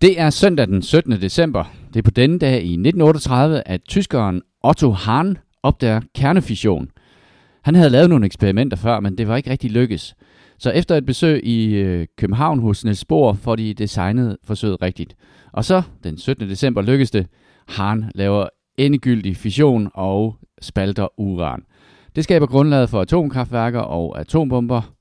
Det er søndag den 17. december. Det er på denne dag i 1938, at tyskeren Otto Hahn opdager kernefission. Han havde lavet nogle eksperimenter før, men det var ikke rigtig lykkes. Så efter et besøg i øh, København hos Niels Bohr, får de designet forsøget rigtigt. Og så, den 17. december, lykkes det. Hahn laver endegyldig fission og spalter uran. Det skaber grundlaget for atomkraftværker og atombomber.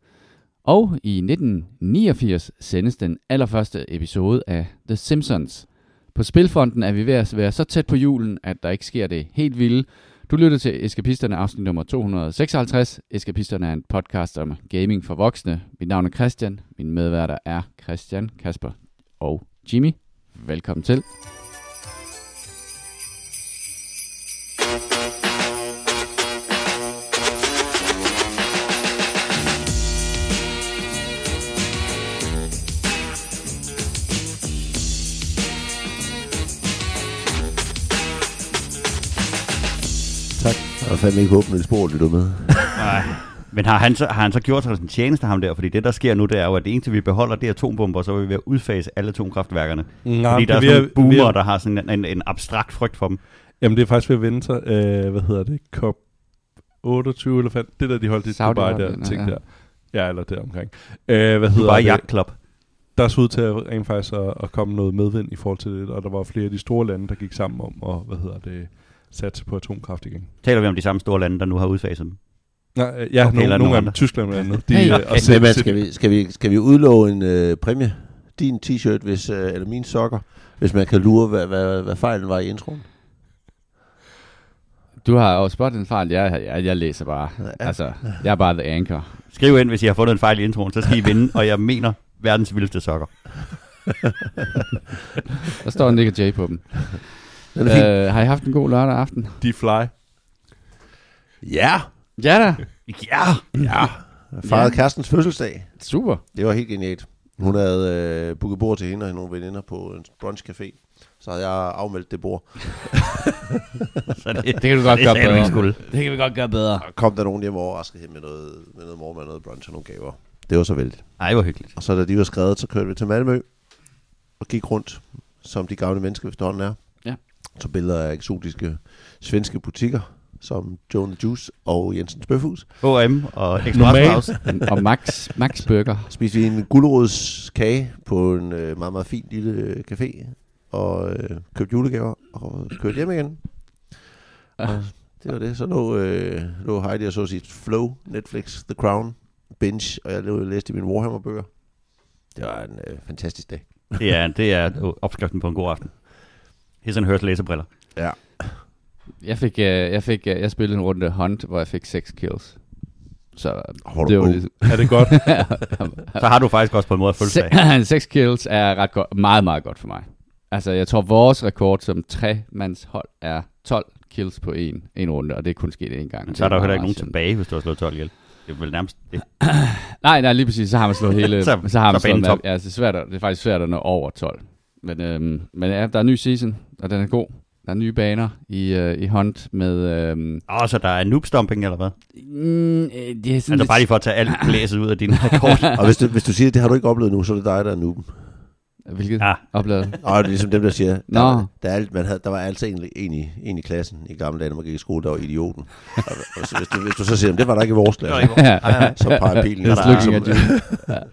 Og i 1989 sendes den allerførste episode af The Simpsons. På Spilfonden er vi ved at være så tæt på julen, at der ikke sker det helt vilde. Du lytter til Eskapisterne afsnit nummer 256. Eskapisterne er en podcast om gaming for voksne. Mit navn er Christian. Mine medværter er Christian, Kasper og Jimmy. Velkommen til. Jeg har fandme ikke håbet, at spor lytter med. Nej. Men har han, så, har han så gjort sig en tjeneste ham der? Fordi det, der sker nu, det er jo, at det eneste, vi beholder, det er atombomber, så er vi ved at udfase alle atomkraftværkerne. Nej, fordi der er sådan er boomer, ved- der har sådan en, en, en abstrakt frygt for dem. Jamen, det er faktisk ved at vende sig. Øh, hvad hedder det? COP 28 eller hvad? Det der, de holdt i Dubai der, ting ja. der. Ja, eller der omkring. Øh, hvad hedder Bare det? Yacht Club. Der så ud til at rent faktisk at, at komme noget medvind i forhold til det, og der var flere af de store lande, der gik sammen om at, hvad hedder det, satse på atomkraft igen. Taler vi om de samme store lande, der nu har udfaset dem? Nej, øh, ja, Okay, nogle, nogle af dem. Tyskland blandt andet. De, Hey. øh, Okay. og Men sæt- hvad, sæt- skal, vi, skal, vi, skal vi udlove en øh, præmie? Din t-shirt, hvis, øh, eller mine sokker, hvis man kan lure, hvad, hvad, hvad fejlen var i introen? Du har jo spottet en fejl. Jeg, jeg, jeg læser bare. Ja. Altså, jeg er bare the anchor. Skriv ind, hvis I har fundet en fejl i introen, så skal I vinde, og jeg mener verdens vildeste sokker. Der står Nick og Jay på dem. Den er. Øh, har I haft en god lørdag aften? De fly. Ja! Ja da. Ja! Ja! Fejrede kærestens fødselsdag. Super. Det var helt genialt. Hun havde øh, booket bord til hende og nogle veninder på en brunchcafé. Så havde jeg afmeldt det bord. Så det, Det kan du godt gøre bedre. ikke skulle. Det kan vi godt gøre bedre. Og kom der nogen hjem og overraskede hende med noget, med noget morgenmad, noget brunch og nogle gaver. Det var så vældigt. Ej, hvor hyggeligt. Og så da de var skrevet, så kørte vi til Malmø og gik rundt, som de gamle mennesker efterhånden er. Ja. Så billeder af eksotiske svenske butikker, som the Juice og Jensens Bøfhus. H&M og Express. Og Max, Max Burger. Spiste vi en gulerodskage på en øh, meget, meget fin lille øh, café, og øh, købte julegaver og kørte hjem igen. Og det var det. Så lå, øh, lå Heidi og så sit Flow, Netflix, The Crown, Binge, og jeg læste mine Warhammer-bøger. Det var en øh, fantastisk dag. Er, det er opskriften på en god aften. His and Hers læsebriller. Ja. Jeg fik, øh, jeg fik, øh, jeg spillede en runde Hunt, hvor jeg fik 6 kills. Så Hold det var ligesom... Er det godt? Så har du faktisk også på en måde fødselsdag. 6 kills er ret godt, meget, meget godt for mig. Altså, jeg tror, vores rekord som tre-mands hold er 12 kills på en, en runde, og det er kun sket én gang. Men så er der jo heller ikke nogen sjældent. tilbage, hvis du har slået 12 ihjel. Det er vel nærmest det. Nej, nej, lige præcis. Så har man slået hele... så, Så- har man så slået. Ja, det er, svært, at- det er faktisk svært at nå over 12. Men, øhm, men ja, der er en ny season, og den er god. Der er nye baner i, øh, i Hunt med... Øhm, Åh, så der er noob stomping, eller hvad? mm, øh, det er sådan Altså bare lige for at tage alt blæset ud af din rekord. Og hvis du, hvis du siger, at det har du ikke oplevet nu, så er det dig, der er nuben. Hvilket Ja. oplevet? Og det er ligesom dem, der siger, Nå. der, var, der, er, alt- man havde, der var altid en, en, i, en i klassen i gamle dage, når man gik i skole, der var idioten. og, og så, hvis, du, hvis du så siger, det var der ikke i vores klasse, Ja. så peger pilen. Det er nedad, der- som- looking at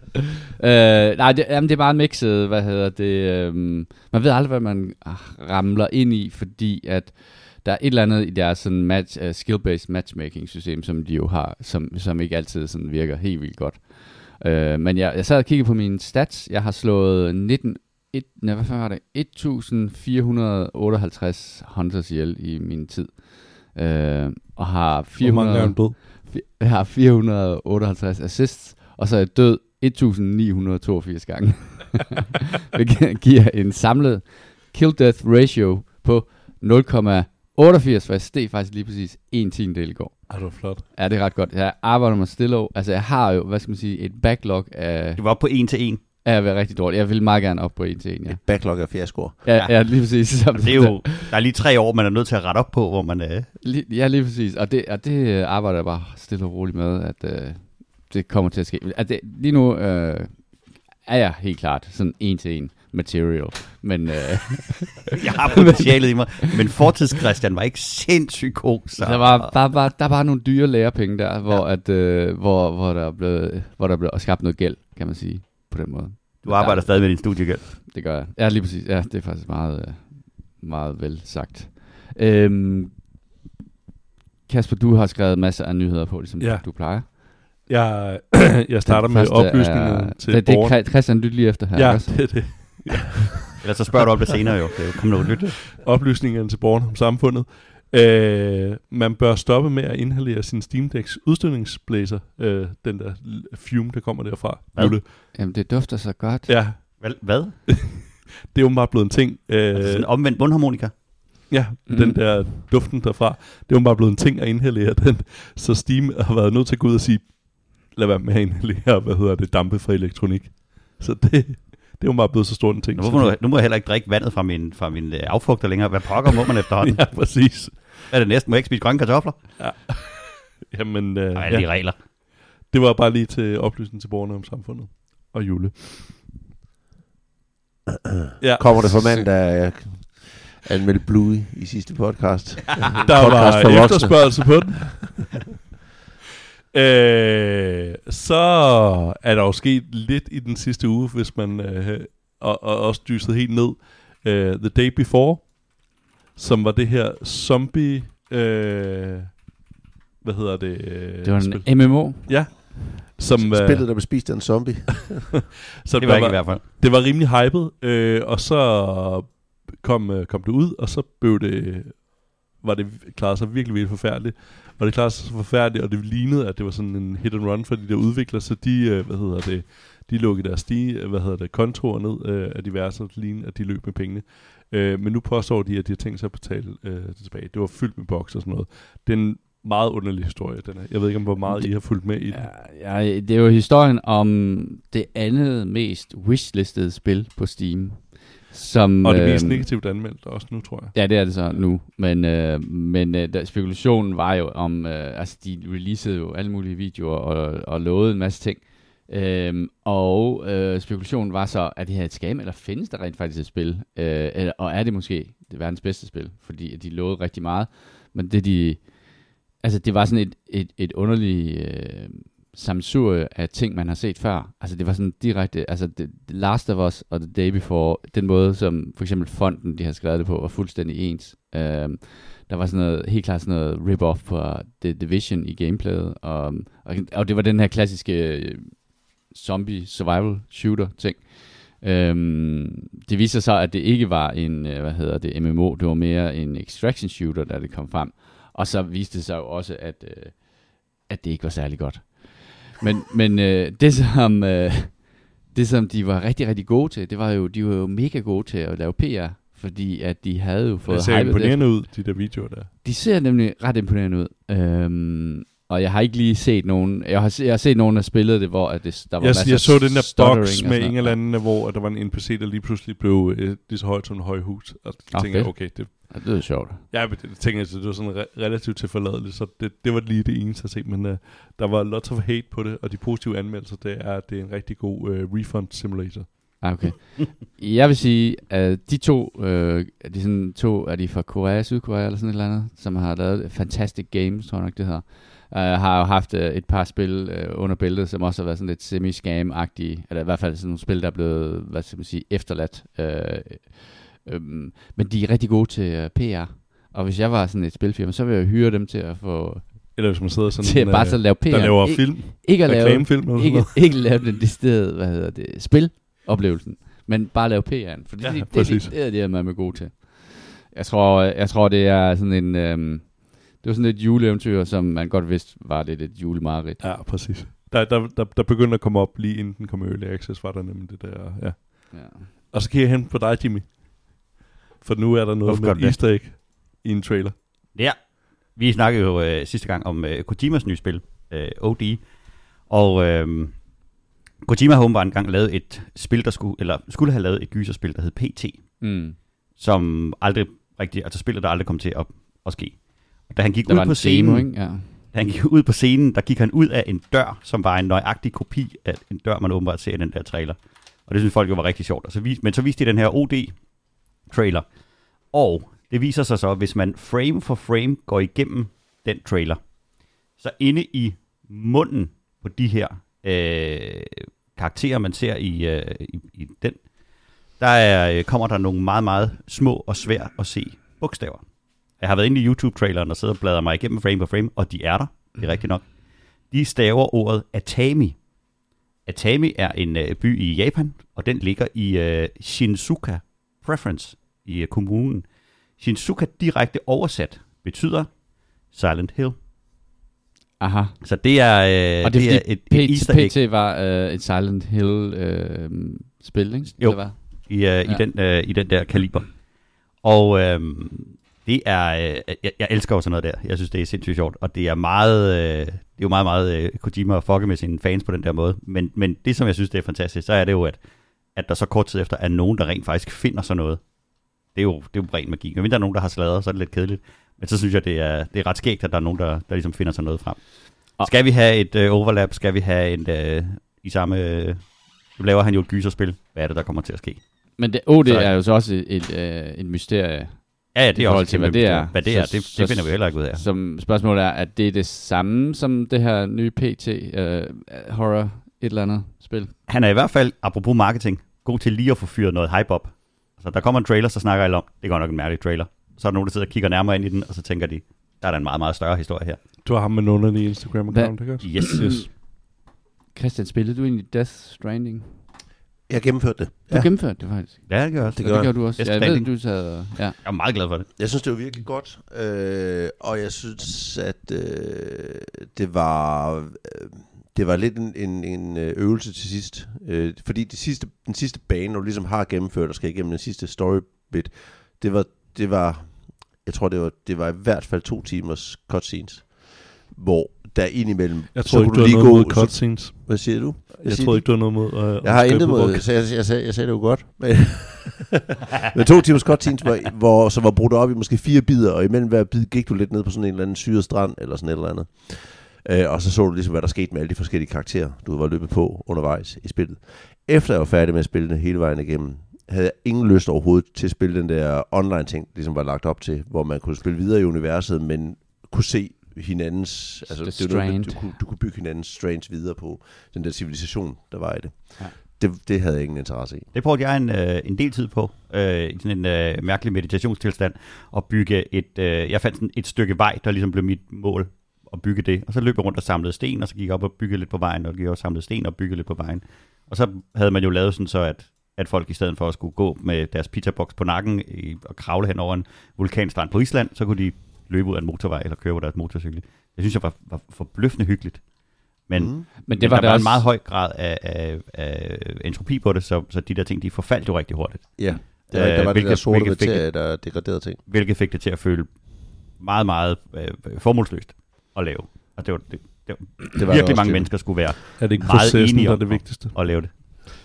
ja. øh, nej, det, jamen, det er bare mixet, hvad hedder det, øhm, man ved aldrig, hvad man ah, ramler ind i, fordi at der er et eller andet i deres sådan match, uh, skill-based matchmaking system, som de jo har, som, som ikke altid sådan virker helt vildt godt. Øh, men jeg, jeg sad og kiggede på mine stats. Jeg har slået 19, et, nej, hvad var det? 1458 hunters ihjel i min tid. Øh, og har 400, Hvor mange Jeg har 458 assists, og så er jeg død 1982 gange. det giver en samlet kill death ratio på 0,0 88 faktisk, steg faktisk lige præcis en tiendel i går. Er du flot? Ja, det er ret godt. Jeg arbejder mig stille over. Altså, jeg har jo, hvad skal man sige, et backlog af... Du var på en til en. Ja, jeg vil rigtig dårligt. Jeg vil meget gerne op på en til en, ja. Et backlog af fiaskoer. Ja, ja. ja, lige præcis. Som det er jo, der er lige tre år, man er nødt til at rette op på, hvor man er. Lige, ja, lige præcis. Og det, og det øh, arbejder jeg bare stille og roligt med, at øh, det kommer til at ske. At det, lige nu øh, er jeg helt klart sådan en til en material. Men øh, Jeg har potentialet i mig. Men fortids Christian var ikke sindssygt god. Så. der, var, der, var, der var nogle dyre lærepenge der, hvor, at, øh, hvor, hvor, der blev, hvor der blev skabt noget gæld, kan man sige, på den måde. Du arbejder stadig med din studiegæld. Det gør jeg. Ja, lige præcis. Ja, det er faktisk meget, øh, meget vel sagt. Øhm, Kasper, du har skrevet masser af nyheder på, ligesom Ja. du plejer. Jeg, jeg starter med oplysningen er, til det, det er Christian lyt lige efter her. Ja, også? det er det. Ellers så spørger du om det senere jo. Det er jo kom noget nyt. Oplysningerne til borgerne om samfundet. Øh, man bør stoppe med at inhalere sin Steam Decks udstødningsblæser. Øh, den der fume, der kommer derfra. Hvad? Julle. Jamen, det dufter så godt. Ja, Hvad? Hvad? det er åbenbart blevet en ting. Øh, altså sådan en omvendt bundharmonika? Ja, mm. den der duften derfra. Det er jo bare blevet en ting at inhalere den. Så Steam har været nødt til at gå ud og sige, lad være med at inhalere, hvad hedder det, dampe fra elektronik. Så det, det er jo bare blevet så stor en ting. Nu må, du, nu må jeg heller ikke drikke vandet fra min, fra min øh, affugter længere. Hvad pokker må man efterhånden? Ja, præcis. Er det næsten, må jeg ikke spise grønne kartofler? Jamen, øh, alle de ja, regler. det var bare lige til oplysning til borgerne om samfundet. Og Jule. ja, Kommer det fra manden, der anmeldte Bluey i sidste podcast? der podcast var efterspørgsel på den. Øh, så er der jo sket lidt i den sidste uge, hvis man øh, og, og også dyset helt ned. Øh, The Day Before, som var det her zombie... Øh, hvad hedder det? Øh, Det var spil? en MMO. Ja. Som, øh, Spillet, der blev spist af en zombie. så Det var ikke i hvert fald. det var rimelig hypet, øh, og så kom, øh, kom det ud, og så blev det, var det klaret sig virkelig, virkelig forfærdeligt. Og det klarede sig så forfærdeligt, og det lignede, at det var sådan en hit and run for de der udviklere, så de, øh, hvad hedder det, de lukkede deres stige, øh, hvad hedder det, kontorer ned øh, af diverse, og lignede, at de løb med pengene. Øh, men nu påstår de, at de har tænkt sig at betale øh, det tilbage. Det var fyldt med boks og sådan noget. Den meget underlig historie, den her. Jeg ved ikke, om hvor meget Det- I har fulgt med i den. Ja, ja, det er jo historien om det andet mest wishlistede spil på Steam. Som, Og det mest øhm, negativt anmeldt også nu, tror jeg. Ja, det er det så nu. Men, øh, men øh, der, spekulationen var jo om, øh, altså de releasede jo alle mulige videoer og, og lovede en masse ting. Øhm, og øh, spekulationen var så, er det her et scam, eller findes der rent faktisk et spil? Øh, eller, og er det måske det verdens bedste spil? Fordi de lovede rigtig meget. Men det de, altså det var sådan et, et, et underligt øh, samsurie af ting, man har set før. Altså det var sådan direkte, altså The, The Last of Us og The Day Before, den måde, som for eksempel fonden, de har skrevet det på, var fuldstændig ens. Øhm, der var sådan noget, helt klart sådan noget rip-off på The Division i gameplayet, og, og, og det var den her klassiske øh, zombie survival shooter ting. Øhm, det viser sig, at det ikke var en, øh, hvad hedder det, MMO, det var mere en extraction shooter, da det kom frem. Og så viste det sig jo også, at, øh, at det ikke var særlig godt. Men, men øh, det, som, øh, det, som de var rigtig, rigtig gode til, det var jo, de var jo mega gode til at lave PR, fordi at de havde jo fået Det ser imponerende ud, de der videoer der. De ser nemlig ret imponerende ud. Øhm, og jeg har ikke lige set nogen, jeg har, jeg har set nogen, der spillede det, hvor at det, der var Jeg, masser jeg så den der box med en eller anden, hvor der var en NPC, der lige pludselig blev øh, lige så højt som en høj hus. Og jeg Ah, tænker, fedt. okay, det, Ja, det er sjovt. ja, men det, tænker jeg, det var sådan re- relativt til forladeligt, så det, det var lige det eneste at se, men øh, der var lots of hate på det, og de positive anmeldelser, det er, at det er en rigtig god øh, refund simulator. Ah, okay. jeg vil sige, at de to, øh, de sådan to, er de fra Korea, Sydkorea eller sådan et eller andet, som har lavet Fantastic Games, tror jeg nok det hedder, uh, har jo haft uh, et par spil uh, under bæltet, som også har været sådan lidt semi-scam-agtige, eller i hvert fald sådan nogle spil, der er blevet, hvad skal man sige, efterladt. Uh, um, men de er rigtig gode til uh, PR. Og hvis jeg var sådan et spilfirma, så ville jeg hyre dem til at få Eller hvis man sidder sådan til at bare så lave PR. der laver Ik- film, ikke at lave reklamefilm eller ikke, noget. ikke lave den decideret, hvad hedder det, spiloplevelsen, men bare lave PR'en, for det, Ja, det, præcis. det, det er det, man er gode til. Jeg tror, jeg tror, det er sådan en, øhm, det var sådan et juleeventyr, som man godt vidste var lidt et julemareridt. Ja, præcis. Der, der, der, der begyndte at komme op lige inden den kom Early Access, var der nemlig det der, ja. Ja. Og så kan jeg hen på dig, Jimmy. For nu er der noget Hvorfor med det? easter egg i en trailer. Ja, vi snakkede jo øh, sidste gang om øh, Kojimas nye spil, øh, OD. Og øh, Kojima har åbenbart engang lavet et spil, der skulle, eller skulle have lavet et gyserspil, der hed PT, Mm. som aldrig rigtig, altså spillet, der aldrig kom til at, at ske. Og da han gik Der ud var på en scenen, demo, ikke? Ja. da han gik ud på scenen, der gik han ud af en dør, som var en nøjagtig kopi af en dør, man åbenbart ser i den der trailer. Og det synes folk jo var rigtig sjovt. Og så vis, men så viste de den her OD-trailer. Og det viser sig så, hvis man frame for frame går igennem den trailer, så inde i munden på de her øh, karakterer, man ser i, øh, i, i den, der er, øh, kommer der nogle meget, meget små og svært at se bogstaver. Jeg har været inde i YouTube-traileren og siddet og bladret mig igennem frame for frame, og de er der, det er rigtigt nok. De staver ordet Atami. Atami er en øh, by i Japan, og den ligger i øh, Shinsuka Preference i øh, kommunen. Shinsuka direkte oversat betyder Silent Hill. Aha. Så det er, øh, Og det er, det er et, et easter egg PT var øh, et Silent Hill øh, spil, ikke? Jo. Eller hvad? i, øh, Ja. i, den, øh, i den der kaliber. Og øh, det er, øh, jeg, jeg elsker jo sådan noget der. Jeg synes, det er sindssygt sjovt. Og det er meget, øh, det er jo meget, meget øh, Kojima at fucke med sine fans på den der måde. Men, men det, som jeg synes, det er fantastisk, så er det jo, at, at der så kort tid efter er nogen, der rent faktisk finder sådan noget. Det er jo, det er jo ren magi. Men der er nogen, der har sladret, så er det lidt kedeligt. Men så synes jeg, det er, det er ret skægt, at der er nogen, der, der ligesom finder sådan noget frem. Og- Skal vi have et øh, overlap? Skal vi have en øh, i samme... Øh, nu laver han jo et gyserspil. Hvad er det, der kommer til at ske? Men det, OD Så- er jo så også et, øh, et mysterie. Ja, ja, det er også til, hvad det er. Hvad det er, Så- det, så- det finder vi heller ikke ud af. Som spørgsmålet er, at det er det samme som det her nye PT øh, horror et eller andet spil. Han er i hvert fald, apropos marketing, god til lige at få fyret noget hype op. Så der kommer en trailer, så snakker alle om, det er godt nok en mærkelig trailer. Så er der nogen, der sidder og kigger nærmere ind i den, og så tænker de, der er der en meget, meget større historie her. Du har ham med nogen i Instagram-account, ikke også? Yes. yes. Christian, spillede du egentlig Death Stranding? Jeg gennemførte det. Du Ja. ja. gennemførte det faktisk. Ja, det gør jeg også. Det gør det gjorde du også. Death Jeg ved, du sad. Ja. Jeg er meget glad for det. Jeg synes, det var virkelig godt, øh, og jeg synes, at øh, det var øh, det var lidt en, en, en øh, øvelse til sidst. Øh, fordi de sidste, den sidste bane, når du ligesom har gennemført og skal igennem den sidste story bit, det var, det var jeg tror, det var, det var i hvert fald to timers cutscenes, hvor der indimellem, Jeg så tror ikke, kunne du lige noget gå, mod så, cutscenes. hvad siger du? Jeg siger tror ikke, du har noget mod... Øh, Jeg har intet mod, jeg sagde, jeg, jeg, sagde, jeg sagde det jo godt. Men, men to timers cutscenes, hvor, hvor, så var brudt op i måske fire bidder, og imellem hver bid gik du lidt ned på sådan en eller anden syret strand, eller sådan et eller andet. Øh, og så så du ligesom, hvad der skete med alle de forskellige karakterer, du var løbet på undervejs i spillet. Efter jeg var færdig med at spille det hele vejen igennem, havde jeg ingen lyst overhovedet til at spille den der online-ting, ligesom var lagt op til, hvor man kunne spille videre i universet, men kunne se hinandens, altså det var noget, du, kunne, du kunne bygge hinandens strange videre på den der civilisation, der var i det. Ja. Det, det havde jeg ingen interesse i. Det brugte jeg en, øh, en del tid på, øh, i sådan en øh, mærkelig meditationstilstand, at bygge et, øh, jeg fandt sådan et stykke vej, der ligesom blev mit mål at bygge det. Og så løb jeg rundt og samlede sten, og så gik jeg op og byggede lidt på vejen, og gik og samlede sten og byggede lidt på vejen. Og så havde man jo lavet sådan så, at, at folk i stedet for at skulle gå med deres pizzaboks på nakken og kravle hen over en vulkanstrand på Island, så kunne de løbe ud af en motorvej eller køre på deres motorcykel. Det synes jeg var, var forbløffende hyggeligt. Men, mm. Men det var der da var også... en meget høj grad af, af, af entropi på det, så, så de der ting, de forfaldt jo rigtig hurtigt. Ja, det var, Øh, der var det der hvilket- sorte hvilket fik materie, der degraderede ting. hvilket fik det til at føle meget, meget øh, formålsløst at lave. Og det var, det, det var Det var virkelig mange det. mennesker skulle være Er det ikke Meget enige er om- det vigtigste? at lave det.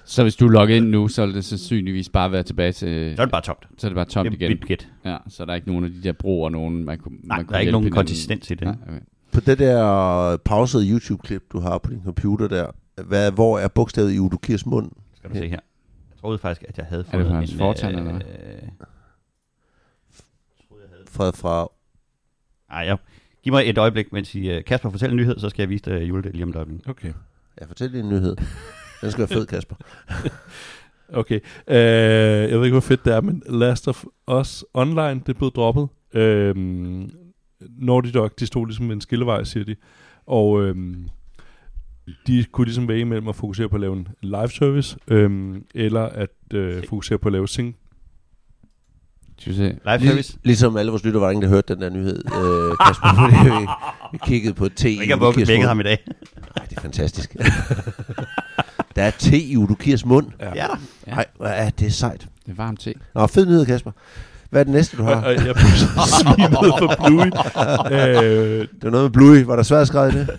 Så hvis du logger ind nu, så vil det sandsynligvis bare være tilbage til... Så er det bare tomt. Så er det bare tomt Det er igen. gæt. Ja, så der er ikke nogen af de der broer, nogen man kunne... Nej, man kunne der er ikke nogen konsistens i det. Nej, okay. På det der pausede YouTube-klip, du har på din computer der, hvad, hvor er bogstavet i Udokirs mund? Skal du se her. Jeg troede faktisk, at jeg havde det fundet på hans en... fortand, eller hvad? Fra, fra Ej, jeg, giv mig et øjeblik, mens I... Uh, Kasper, fortæl en nyhed, så skal jeg vise dig juledel lige om et øjeblik. Okay. Ja, fortæl lige en nyhed. Den skal være fed, Kasper. Okay. Øh, jeg ved ikke, hvor fedt det er, men Last of Us Online, det blevet droppet. Øhm, Naughty Dog, de stod ligesom ved en skillevej, siger de. Og øhm, de kunne ligesom vælge mellem at fokusere på at lave en live service, øhm, eller at øh, fokusere på at lave sing. Skal vi se. Live service. Ligesom alle vores lytter var ingen, der hørte den der nyhed, øh, Kasper, fordi vi, vi kiggede på te Jeg ikke har vækket ham i dag. Nej, det er fantastisk. der er te i Udokirs mund. Ja. Ja. Nej, er det sejt. Det er varmt te. Nå, fed nyhed, Kasper. Hvad er det næste, du har? og jeg blev svinet for Bluey. øh, Det var noget med Bluey. Var der svært skrevet i det?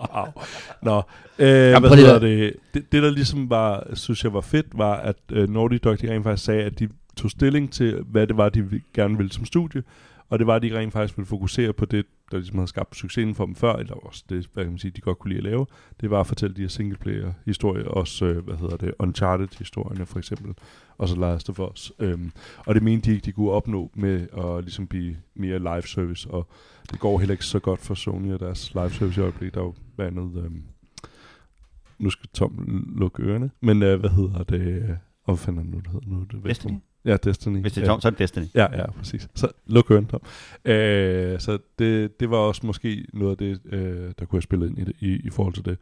Wow. Nå, øh, prøv hvad hedder det? det? Det, der ligesom var, synes jeg var fedt, var, at øh, Naughty Dog de rent faktisk sagde, at de tog stilling til, hvad det var, de gerne ville som studie, Og det var, at de rent faktisk ville fokusere på det, der ligesom havde skabt succesen for dem før, eller også det, hvad kan man sige, de godt kunne lide at lave. Det var at fortælle de her singleplayer-historier, også, øh, hvad hedder det, Uncharted-historierne for eksempel, og så Last of Us. Øhm, og det mente de ikke, de kunne opnå med at ligesom blive mere live service, og det går heller ikke så godt for Sony og deres live service i øjeblikket. Der er jo blandt andet, øhm, nu skal Tom lukke ørerne, men øh, hvad hedder det, øh, og hvad fanden er det nu, det hedder nu? Det Destiny. Ja, Destiny. Hvis det er ja. Tom, så er det Destiny. Ja, ja, præcis. Så luk ørerne, Tom. Øh, så det, det var også måske noget af det, øh, der kunne have spillet ind i, det, i, i forhold til det.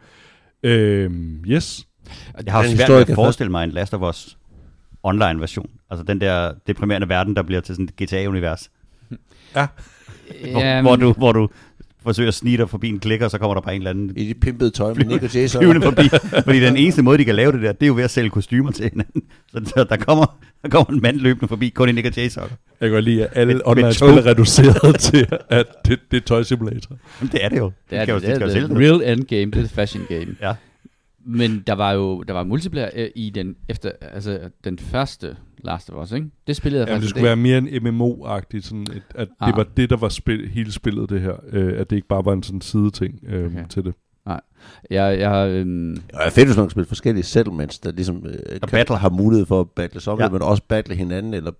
Øh, yes. Jeg har Den svært ved at forestille mig en Last of Us online version. Altså den der deprimerende verden, der bliver til sådan et GTA-univers. Hvor, Ja, hvor, du, hvor du forsøger at snige dig forbi en klikker, og så kommer der bare en eller anden I de pimpede tøj med Nick og Jason. flyvende forbi. Fordi den eneste måde, de kan lave det der, det er jo ved at sælge kostymer til hinanden. Så der, kommer, der kommer en mand løbende forbi, kun i Nick og. Jeg kan godt lide, at alle Med- online med spil tog. er reduceret til, at det, det er tøjsimulator. Jamen, det er det jo. det er, kan jo, det, det, jo er sælge det, det. real endgame, det er det fashion game. Ja. Men der var jo der var multiplayer øh, i den efter altså den første Last of Us, ikke? Det spillede jeg Jamen, det faktisk skulle være mere en MMO-agtigt, sådan et, at Ah. det var det, der var spil, hele spillet, det her. Øh, at det ikke bare var en sådan sideting øh, Okay. okay. til det. Jeg, jeg, øhm, Ja, det er fedt, hvis man kan spille forskellige settlements, der ligesom øh, kan, battler. har mulighed for at battle sammen, Ja. men også battle hinanden, eller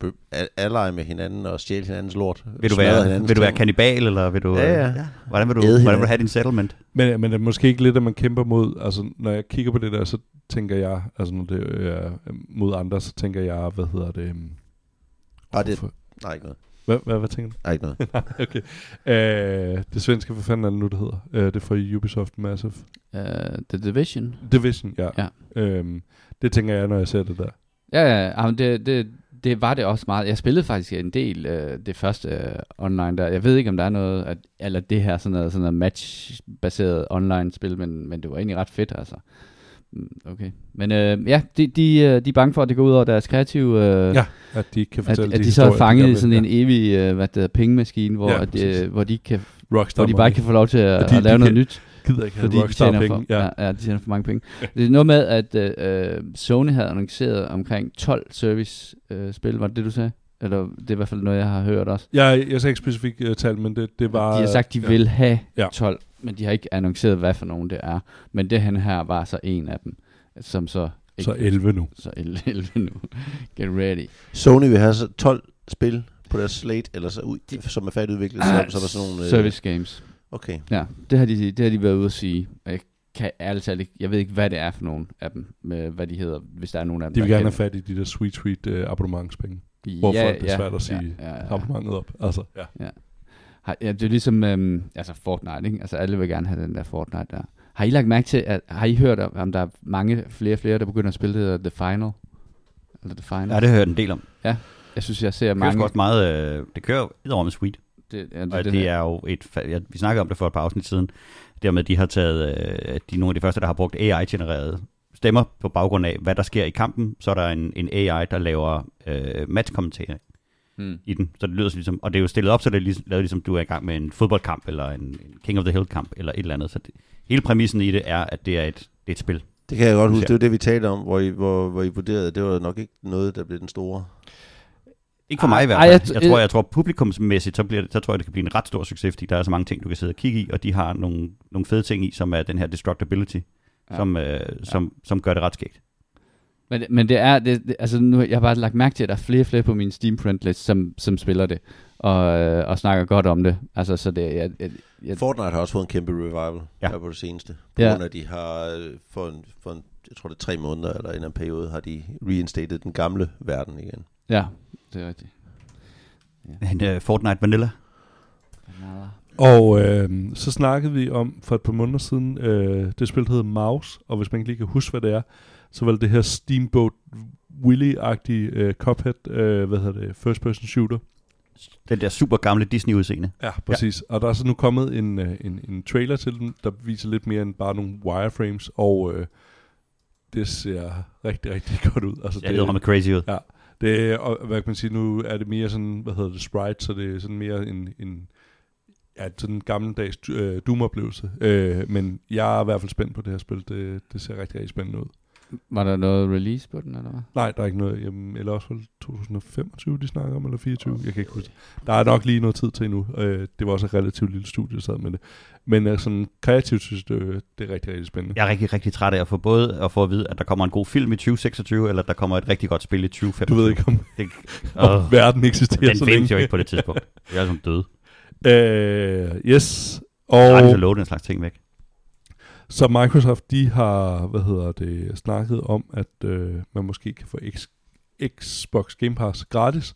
ally med hinanden, og stjæle hinandens lort. Vil du være, vil du være kannibal, eller vil du... Ja, øh, ja. Hvordan vil du, Æde hvordan vil du have din settlement? Men, men er det måske ikke lidt, at man kæmper mod, altså når jeg kigger på det der, så tænker jeg, altså når det er mod andre, så tænker jeg, hvad hedder det? øhm, Nej, det, nej, ikke noget. Hvad, hvad, hvad tænker du? Nej, ikke noget. okay. Øh, det svenske, hvad fanden er det nu, det hedder? Øh, det er fra Ubisoft Massive. uh, The Division. Division, ja. Ja. Øhm, det tænker jeg, når jeg ser det der. Ja, ja, jamen det, det, det var det også meget. Jeg spillede faktisk en del øh, det første øh, online der. Jeg ved ikke, om der er noget, at, eller det her sådan noget, sådan noget match-baseret online-spil, men, men det var egentlig ret fedt, altså. Mm, Okay. Men øh, ja, de, de, øh, de er bange for, at det går ud over deres kreative... Øh, Ja, at de ikke kan At, fortælle at de, de så er fanget i sådan en evig øh, hvad det hedder, pengemaskine, hvor, Ja, ja, at, øh, hvor, de kan, Rockstar hvor de bare ikke kan få lov til at, Og de- at lave de noget kan- nyt. gider ikke Fordi de Rockstar tjener, penge. for, ja. Ja, de tjener for mange penge. Det er noget med, at øh, øh, Sony havde annonceret omkring 12 service-spil, var det det, du sagde? Eller det er i hvert fald noget, jeg har hørt også. Jeg, jeg sagde ikke specifikt uh, tal, men det, det var... de har sagt, de ja. vil have Ja. 12, men de har ikke annonceret, hvad for nogen det er. Men det han her var så en af dem, som så... Så 11 nu. Så 11 11 nu. Get ready. Sony vil have så 12 spil på deres slate, eller så ud, som er færdigudviklet, så, så er der sådan nogle... øh, Service games. Okay. Ja, det har de, det har de været ude at sige. Jeg kan ærligt talt ikke, jeg ved ikke, hvad det er for nogen af dem, med, hvad de hedder, hvis der er nogen af dem, De vil gerne have fat i de der sweet, sweet uh, abonnementspenge. Ja, Hvorfor er det svært at sige ja, ja, ja. Abonnementet op. Altså, ja. Har, ja, det er ligesom øhm, altså Fortnite, ikke? Altså alle vil gerne have den der Fortnite der. Har I lagt mærke til, at, har I hørt om, om der er mange flere og flere, der begynder at spille det der The Final? Eller The Final? Ja, det har jeg hørt en del om. Jeg synes, jeg ser Det kører mange... også meget... Øh, det kører jo med sweet. Det, ja, Og det, det, det er jo et... Ja, vi snakkede om det for et par afsnit siden. Dermed, de har taget... Øh, de er nogle af de første, der har brugt AI-genererede stemmer på baggrund af, hvad der sker i kampen. Så er der en, en AI, der laver øh, matchkommentering hmm. i den. Så det lyder så ligesom... Og det er jo stillet op, så det er ligesom, lavet ligesom, du er i gang med en fodboldkamp, eller en, en King of the Hill-kamp, eller et eller andet. Så det, hele præmissen i det er, at det er et, det er et spil. Det kan jeg godt huske. Ja. Det var det, vi talte om, hvor I, hvor, hvor I vurderede, det var nok ikke noget, der blev den store. Ikke for mig i hvert Ej, fald. jeg Jeg, t- jeg, tror, jeg tror publikumsmæssigt, så, bliver det, så tror jeg, det kan blive en ret stor succes, fordi der er så mange ting, du kan sidde og kigge i, og de har nogle, nogle fede ting i, som er den her destructibility, Ja. ja. som, øh, som, som gør det ret skægt. Men, men det er, det, det, altså nu, jeg har bare lagt mærke til, at der er flere og flere på min Steam friendlist, som, som spiller det, og, øh, og snakker godt om det. Altså, så det, jeg, jeg, jeg, Fortnite har også fået en kæmpe revival Ja. ja. her på det seneste. På Ja. grund af, at de har øh, for en, for en, jeg tror det er tre måneder eller en eller anden periode, har de reinstated den gamle verden igen. ja, det er rigtigt. En uh, Fortnite Vanilla. Og øh, så snakkede vi om for et par måneder siden, øh, det spil der hedder Mouse, og hvis man ikke lige kan huske, hvad det er, så var det det her Steamboat Willy-agtige øh, Cuphead, øh, hvad hedder det, first person shooter. Den der super gamle Disney-udseende. Ja, præcis. Ja. Og der er så nu kommet en, øh, en, en trailer til den, der viser lidt mere end bare nogle wireframes, og øh, det ser rigtig, rigtig godt ud. Altså, Jeg ved, med crazy ud. Ja, det og, hvad kan man sige, nu er det mere sådan, hvad hedder det, sprite, så det er sådan mere en, en ja, sådan en gammeldags øh, Doom-oplevelse. Øh, men jeg er i hvert fald spændt på det her spil. Det, det ser rigtig, rigtig spændende ud. Var der noget release på den, eller hvad? Nej, der er ikke noget. Jamen, eller også var det 2025, de snakker om, eller 24. Jeg kan ikke huske det. Der er nok lige noget tid til endnu. Øh, det var også et relativt lille studie, der sad med det. Men øh, sådan kreativt synes jeg, det, det er rigtig, rigtig spændende. Jeg er rigtig, rigtig træt af at få både at få at vide, at der kommer en god film i 2026, eller at der kommer et rigtig godt spil i 2025. Du ved ikke, om, Det, om Åh, verden eksisterer den så længe. jo ikke på det tidspunkt. Jeg er som død. Øh, yes. Og... Jeg er Og så love den slags ting væk så Microsoft, de har, hvad hedder det, snakket om, at øh, man måske kan få X, Xbox Game Pass gratis,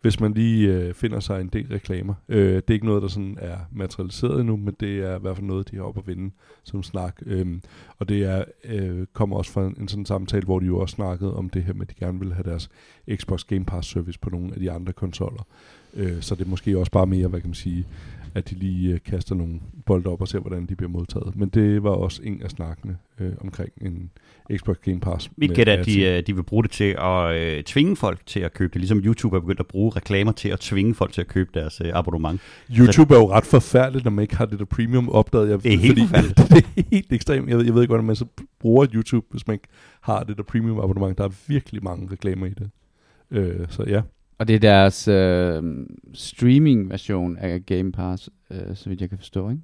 hvis man lige øh, finder sig en del reklamer. Øh, det er ikke noget, der sådan er materialiseret endnu, men det er i hvert fald noget, de har op at vinde som snak. Øh, og det er øh, kommer også fra en, en sådan samtale, hvor de jo også snakkede om det her med, at de gerne vil have deres Xbox Game Pass service på nogle af de andre konsoller. Øh, så det er måske også bare mere, hvad kan man sige, at de lige øh, kaster nogle bolde op og ser, hvordan de bliver modtaget. Men det var også en af snakkene øh, omkring en Xbox Game Pass. Mit gæt er, at de, øh, de vil bruge det til at øh, tvinge folk til at købe det, ligesom YouTube er begyndt at bruge reklamer til at tvinge folk til at købe deres øh, abonnement. YouTube er jo ret forfærdeligt, når man ikke har det der premium opdaget. Jeg, Det er helt fordi, det er helt ekstremt. Jeg ved, jeg ved ikke, hvordan man så bruger YouTube, hvis man ikke har det der premium abonnement. Der er virkelig mange reklamer i det. Øh, så ja. Og det er deres øh, streaming-version af Game Pass, øh, så vidt jeg kan forstå, ikke?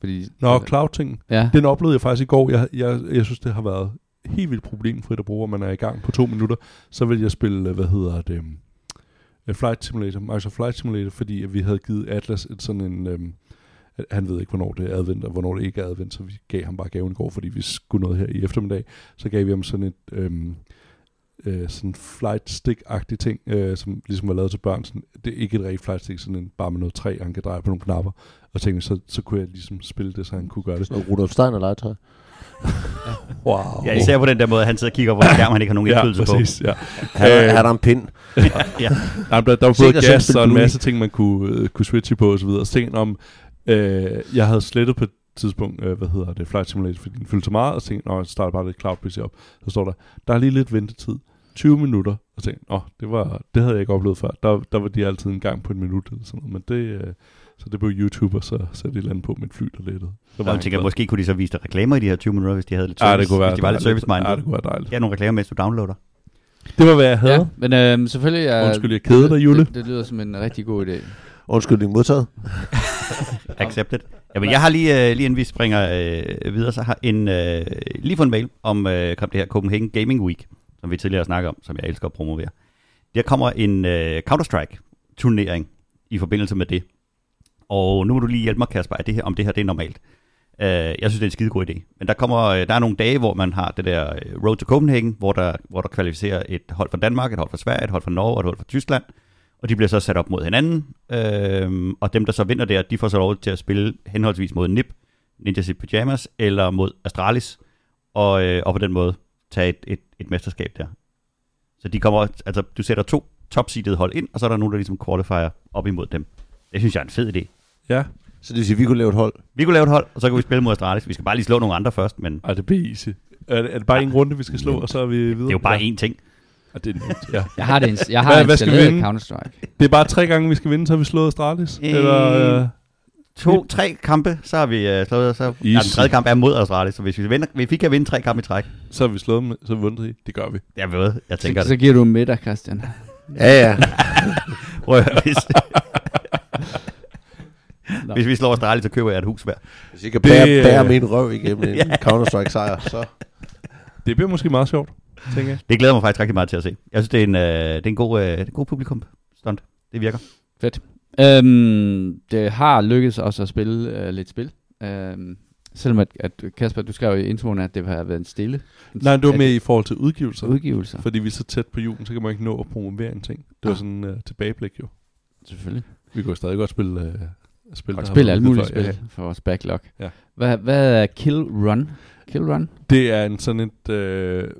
Fordi, Nå, øh, cloud-ting. Ja, Den oplevede jeg faktisk i går. Jeg, jeg, jeg synes, det har været helt vildt problemfrit at bruge, at man er i gang på to minutter. Så vil jeg spille, hvad hedder det, øh, Flight Simulator, Microsoft Flight Simulator, fordi vi havde givet Atlas et sådan en... Øhm, han ved ikke, hvornår det er advent, og hvornår det ikke er advent, så vi gav ham bare gaven i går, fordi vi skulle noget her i eftermiddag. Så gav vi ham sådan et øhm, øh, sådan flight stick-agtig ting, øh, som ligesom var lavet til børn. Sådan, det er ikke et rigtigt flight stick, sådan en, bare med noget træ, han kan dreje på nogle knapper. Og tænkte, så, så kunne jeg ligesom spille det, så han kunne gøre det. Noget Rudolf Steiner legetøj. Wow. Ja, især på den der måde, at han sidder og kigger på en skærm, han ikke har nogen ja, indflydelse på. præcis, ja. Han, Øh, han har en pind. ja. Nej, der, der var både gas og en masse ting, man kunne, øh, kunne switche på og så tænkte jeg om, øh, jeg havde slettet på et tidspunkt, øh, hvad hedder det, Flight Simulator, fordi den fyldte så meget, og tænkte jeg, nå, jeg starter bare lidt cloud PC op. Så står der, der er lige lidt ventetid. 20 minutter. Og tænkte jeg, nå, det, var, det havde jeg ikke oplevet før. Der, der var de altid en gang på en minut eller sådan noget. Men det, øh, så det blev YouTube, og så satte de et eller andet på med et fly, der lettede. Så jeg tænker, måske kunne de så vise dig reklamer i de her 20 minutter, hvis de havde lidt Ja, service. det kunne være hvis de var lidt dejligt. service-minded. Ja, det kunne være dejligt. Ja, nogle reklamer, mens du downloader. Det var, hvad jeg havde. ja men øh, selvfølgelig er... Undskyld, jeg keder dig, Jule. Det, det lyder som en rigtig god idé. Undskyldning modtaget. Accepted. Jamen, jeg har lige, øh, lige inden vi springer øh, videre, så har en, øh, lige fået en mail om øh, kom det her Copenhagen Gaming Week, som vi tidligere snakker om, som jeg elsker at promovere. Der kommer en øh, Counter-Strike-turnering i forbindelse med det. Og nu må du lige hjælpe mig, Kasper, at det her, om det her det er normalt. Øh, jeg synes, det er en skide god idé. Men der, kommer, øh, der er nogle dage, hvor man har det der øh, Road to Copenhagen, hvor der, hvor der kvalificerer et hold fra Danmark, et hold fra Sverige, et hold fra Norge og et hold fra Tyskland. Og de bliver så sat op mod hinanden. Øh, og dem, der så vinder der, de får så lov til at spille henholdsvis mod NIP, Ninja City Pyjamas, eller mod Astralis. Og, øh, og på den måde tage et, et, et mesterskab der. Så de kommer, altså, du sætter to topseedede hold ind, og så er der nogen, der ligesom qualifier op imod dem. Det synes jeg er en fed idé. Ja. Så det vil sige, at vi kunne lave et hold. Vi kunne lave et hold, og så kan vi spille mod Astralis. Vi skal bare lige slå nogle andre først, men Ej, det bliver easy. Er det, er det bare en runde, vi skal slå, og så er vi videre? det er jo bare ja. én ting. Ja, det er nemt, ja. Jeg har, det jeg har Hvad- hvad skal vi vinde? Counter-Strike. Det er bare tre gange, vi skal vinde, så har vi slået Astralis. Øh, Eller, øh, To, tre kampe, så har vi uh, slået, så ja, den tredje kamp er mod Astralis, så hvis vi, vinder, hvis vi kan vinde tre kampe i træk, så har vi slået dem, så har vi vundet i. Det gør vi. jeg ved, jeg tænker Så, det. så giver du en middag, Christian. Ja, ja. Prøv at høre, hvis, hvis vi slår Astralis, så køber jeg et hus hver. Hvis I kan Det, bære, øh, bære min røv igennem en Counter-Strike-sejr, så... Det bliver måske meget sjovt, tænker jeg. Det glæder mig faktisk rigtig meget til at se. Jeg synes, det er en, uh, det er en god, det er en god publikum stunt. Det virker. Øhm, det har lykkedes os at spille øh, lidt spil. Øhm, selvom at, at Kasper, du skrev i introen, at det har været en stille Nej, det var mere i forhold til udgivelser. udgivelser. Fordi vi er så tæt på julen, så kan man ikke nå at promovere en ting. Det var Ah. sådan uh, tilbageblik jo. Selvfølgelig. Vi kunne stadig godt spille, uh, spil, har spille alle mulige spil for vores backlog. Ja. Hvad, hvad er Kill Run? Kill Run? Det er en sådan et... Uh,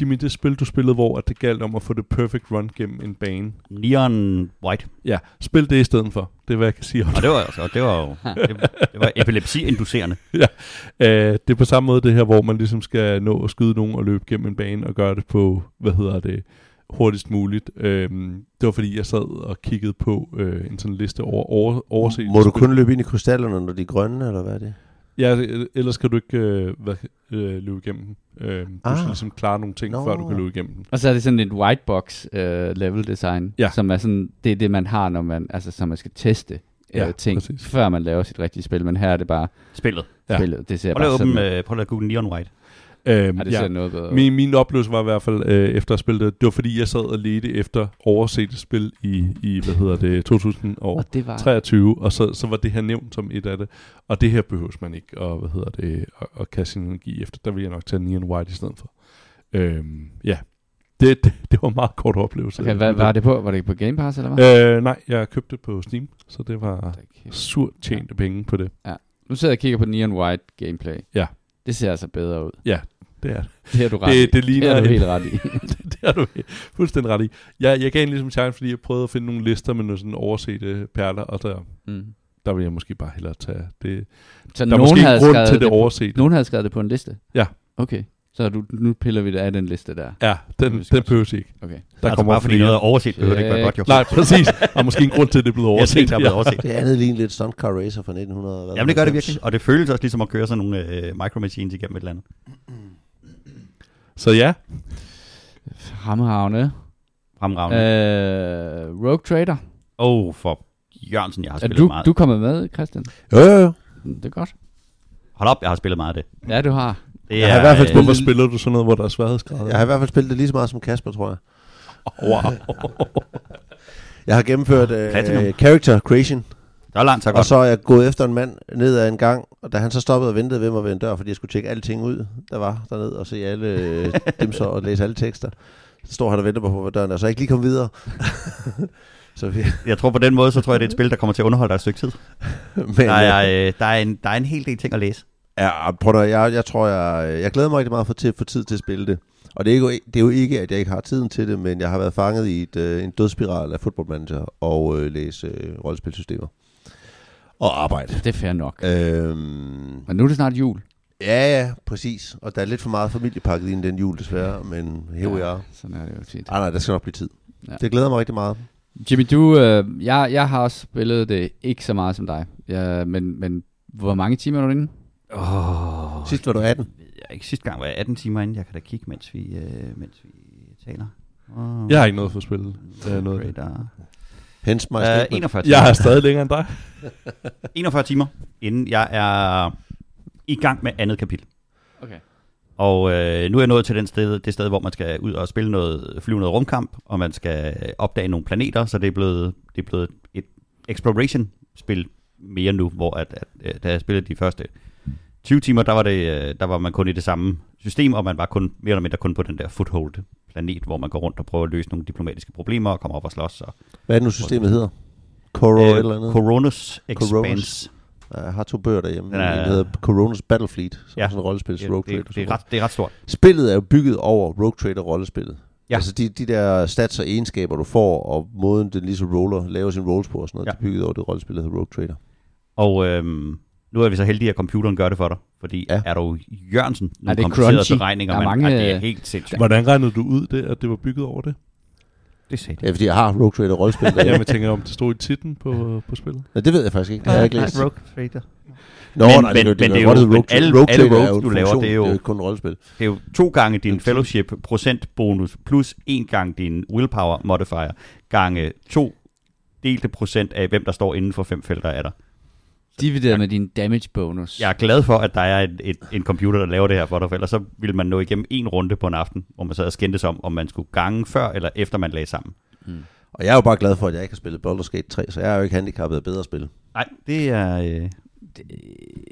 Jimmy, det spil, du spillede, hvor at det galt om at få det perfect run gennem en bane. Neon White. Ja, spil det i stedet for. Det er, hvad jeg kan sige om Og det var, altså, det var jo det, det var epilepsi-inducerende. Uh, det er på samme måde det her, hvor man ligesom skal nå at skyde nogen og løbe gennem en bane og gøre det på, hvad hedder det, hurtigst muligt. Øhm, det var fordi, jeg sad og kiggede på øh, en sådan liste over, over overset. Må du kun løbe ind i krystallerne, når de er grønne, eller hvad er det? Ja, ellers kan du ikke øh, hvad, øh, løbe igennem den. Øh, du Ah. skal ligesom klare nogle ting, Nå. før du kan løbe igennem den. Og så er det sådan et white box øh, level design, Ja. som er sådan, det er det, man har, når man, altså, så man skal teste øh, Ja, ting, præcis. før man laver sit rigtige spil. Men her er det bare Spillet. Ja. ja. spillet. Det ser Prøv bare at sådan øh, prøv at google Neon White. Øhm, Ja, det ser noget bedre. Min, min oplevelse var i hvert fald, øh, efter at spille det, det var fordi, jeg sad og ledte efter oversete spil i, i hvad hedder det, 2023, Og var... og så, så var det her nævnt som et af det. Og det her behøves man ikke, og hvad hedder det, at, at kaste sin energi efter. Der vil jeg nok tage Neon White i stedet for. Øhm, ja, det, det, det var en meget kort oplevelse. Okay, hvad var det på? Var det på Game Pass, eller hvad? Øh, nej, jeg købte det på Steam, så det var surt tjente penge på det. Nu sidder jeg og kigger på Neon White gameplay. Ja. Det ser altså bedre ud. Det er det. Det har du ret i. Det, det ligner det er du en- helt ret i. det har du fuldstændig ret i. Jeg, jeg gav en ligesom en chance, fordi jeg prøvede at finde nogle lister med nogle sådan oversete perler, og der, mm. der vil jeg måske bare hellere tage det. Så Der er nogen måske havde en grund til det på- oversete. Nogen havde skrevet det på en liste? Ja. Okay. Så du, nu piller vi det af den liste der. Ja, den, Det skal den behøves ikke. Okay. Der altså bare fordi noget er overset, behøver det ikke være godt, jo. Nej, præcis. Og måske en grund til, at det er blevet Jeg overset. tænkte, der er blevet overset. Det andet ligner lidt Stunt Car Racer fra 1900. hvad, Jamen det gør det 90. virkelig, og det føles også ligesom at køre sådan nogle øh, micro machines igennem et eller andet. Så ja, Fremragende. Fremragende. Øh, Rogue Trader. Åh, oh, for Jørgensen, jeg har Er spillet du, meget. du er kommet med, Christian? Jo, jo, jo. Det er godt. Hold op, jeg har spillet meget af det. Ja, du har. det Jeg har i hvert fald øh, spillet- hvorfor spiller du sådan noget, hvor der er sværhedsgrader? Jeg har i hvert fald spillet det lige så meget som Kasper, tror jeg. Wow. Jeg har gennemført Platinum. character creation, Det var langt så og så er jeg gået efter en mand ned ad en gang, og da han så stoppede og ventede ved mig ved en dør, fordi jeg skulle tjekke alle ting ud, der var dernede, og se alle øh, dem så og læse alle tekster, så står han og venter på ved døren, og så er jeg ikke lige kommet videre. så vi, Jeg tror på den måde, så tror jeg, det er et spil, der kommer til at underholde dig et stykke tid. men, Der er, øh, der, er en, der er en hel del ting at læse. Ja, prøv at, jeg, jeg tror, jeg, jeg glæder mig rigtig meget for til at få tid til at spille det. Og det er, jo, det er jo ikke, at jeg ikke har tiden til det, men jeg har været fanget i et, øh, en dødsspiral af Football Manager og øh, læse øh, rollespilsystemer. Og arbejde. Det er fair nok. Øhm, Men nu er det snart jul. ja, ja, præcis. Og der er lidt for meget familiepakket ind i den jul, desværre. Men here we are. Sådan er det jo tit. Ah, nej, der skal nok blive tid. Ja. Ja. Det glæder mig rigtig meget. Jimmy, du, øh, jeg, jeg har også spillet det ikke så meget som dig. Ja, men, men hvor mange timer er du inde? Åh, Sidst var du 18. ved jeg ikke. Sidste gang var jeg 18 timer inde. Jeg kan da kigge, mens vi, øh, mens vi taler. Oh, Jeg har ikke noget for spillet. Uh, noget. af det. Radar. Hens mig. Uh, 41 timer. Jeg er stadig længere end dig. 41 timer, inden jeg er i gang med andet kapitel. Okay. Og øh, nu er jeg nået til den sted, det sted, hvor man skal ud og spille noget, flyve noget rumkamp, og man skal opdage nogle planeter, så det er blevet, det er blevet et exploration-spil mere nu, hvor at, at, at, da jeg spillede de første 20 timer, der var, det, øh, der var man kun i det samme system, og man var kun mere eller mindre kun på den der foothold-planet, hvor man går rundt og prøver at løse nogle diplomatiske problemer og kommer op og slås. Og, Hvad er det nu, systemet hedder? Coro øh, eller andet? Coronus Expanse. Ja, jeg har to bøger derhjemme. Den er- En hedder Coronas Battlefleet, som Ja. ja. er sådan en rollespil, Det, Rogue det, Trader. det, er ret, det er ret stort. Spillet er jo bygget over Rogue Trader rollespillet. Ja. Ja. Altså de, de der stats og egenskaber, du får, og måden den ligesom roller, laver sin rolls på og sådan noget, Ja. ja. det er bygget over det rollespil, der hedder Rogue Trader. Og øhm, nu er vi så heldige, at computeren gør det for dig. Fordi ja. Er du Jørgensen nogle det komplicerede crunchy? beregninger, Der er man, mange, ja, det er helt sindssygt. Hvordan regnede du ud det, at det var bygget over det? Det sagde Ja, fordi jeg har Rogue Trader rollespil Ja, men tænker om det stod i titlen på, på spillet. ja, det ved jeg faktisk ikke, det har jeg ikke læst. Rogue Trader. Nå, Men- nej, men- det, men det, det er jo- Rogue, alle- Rogue alle Trader er rogues, du laver, det er jo- det er jo kun rollespil. Det er jo to gange din fellowship procentbonus plus en gang din willpower modifier gange to delte procent af, hvem der står inden for fem felter af dig. Divideret med din damage bonus. Jeg er glad for, at der er et, et, en computer, der laver det her for dig, for ellers så ville man nå igennem en runde på en aften, hvor man sad og skændtes om, om man skulle gange før eller efter man lagde sammen. Og jeg er jo bare glad for, at jeg ikke har spillet Baldur's Gate 3, så jeg er jo ikke handicappet af bedre spil. Nej, det er... Øh...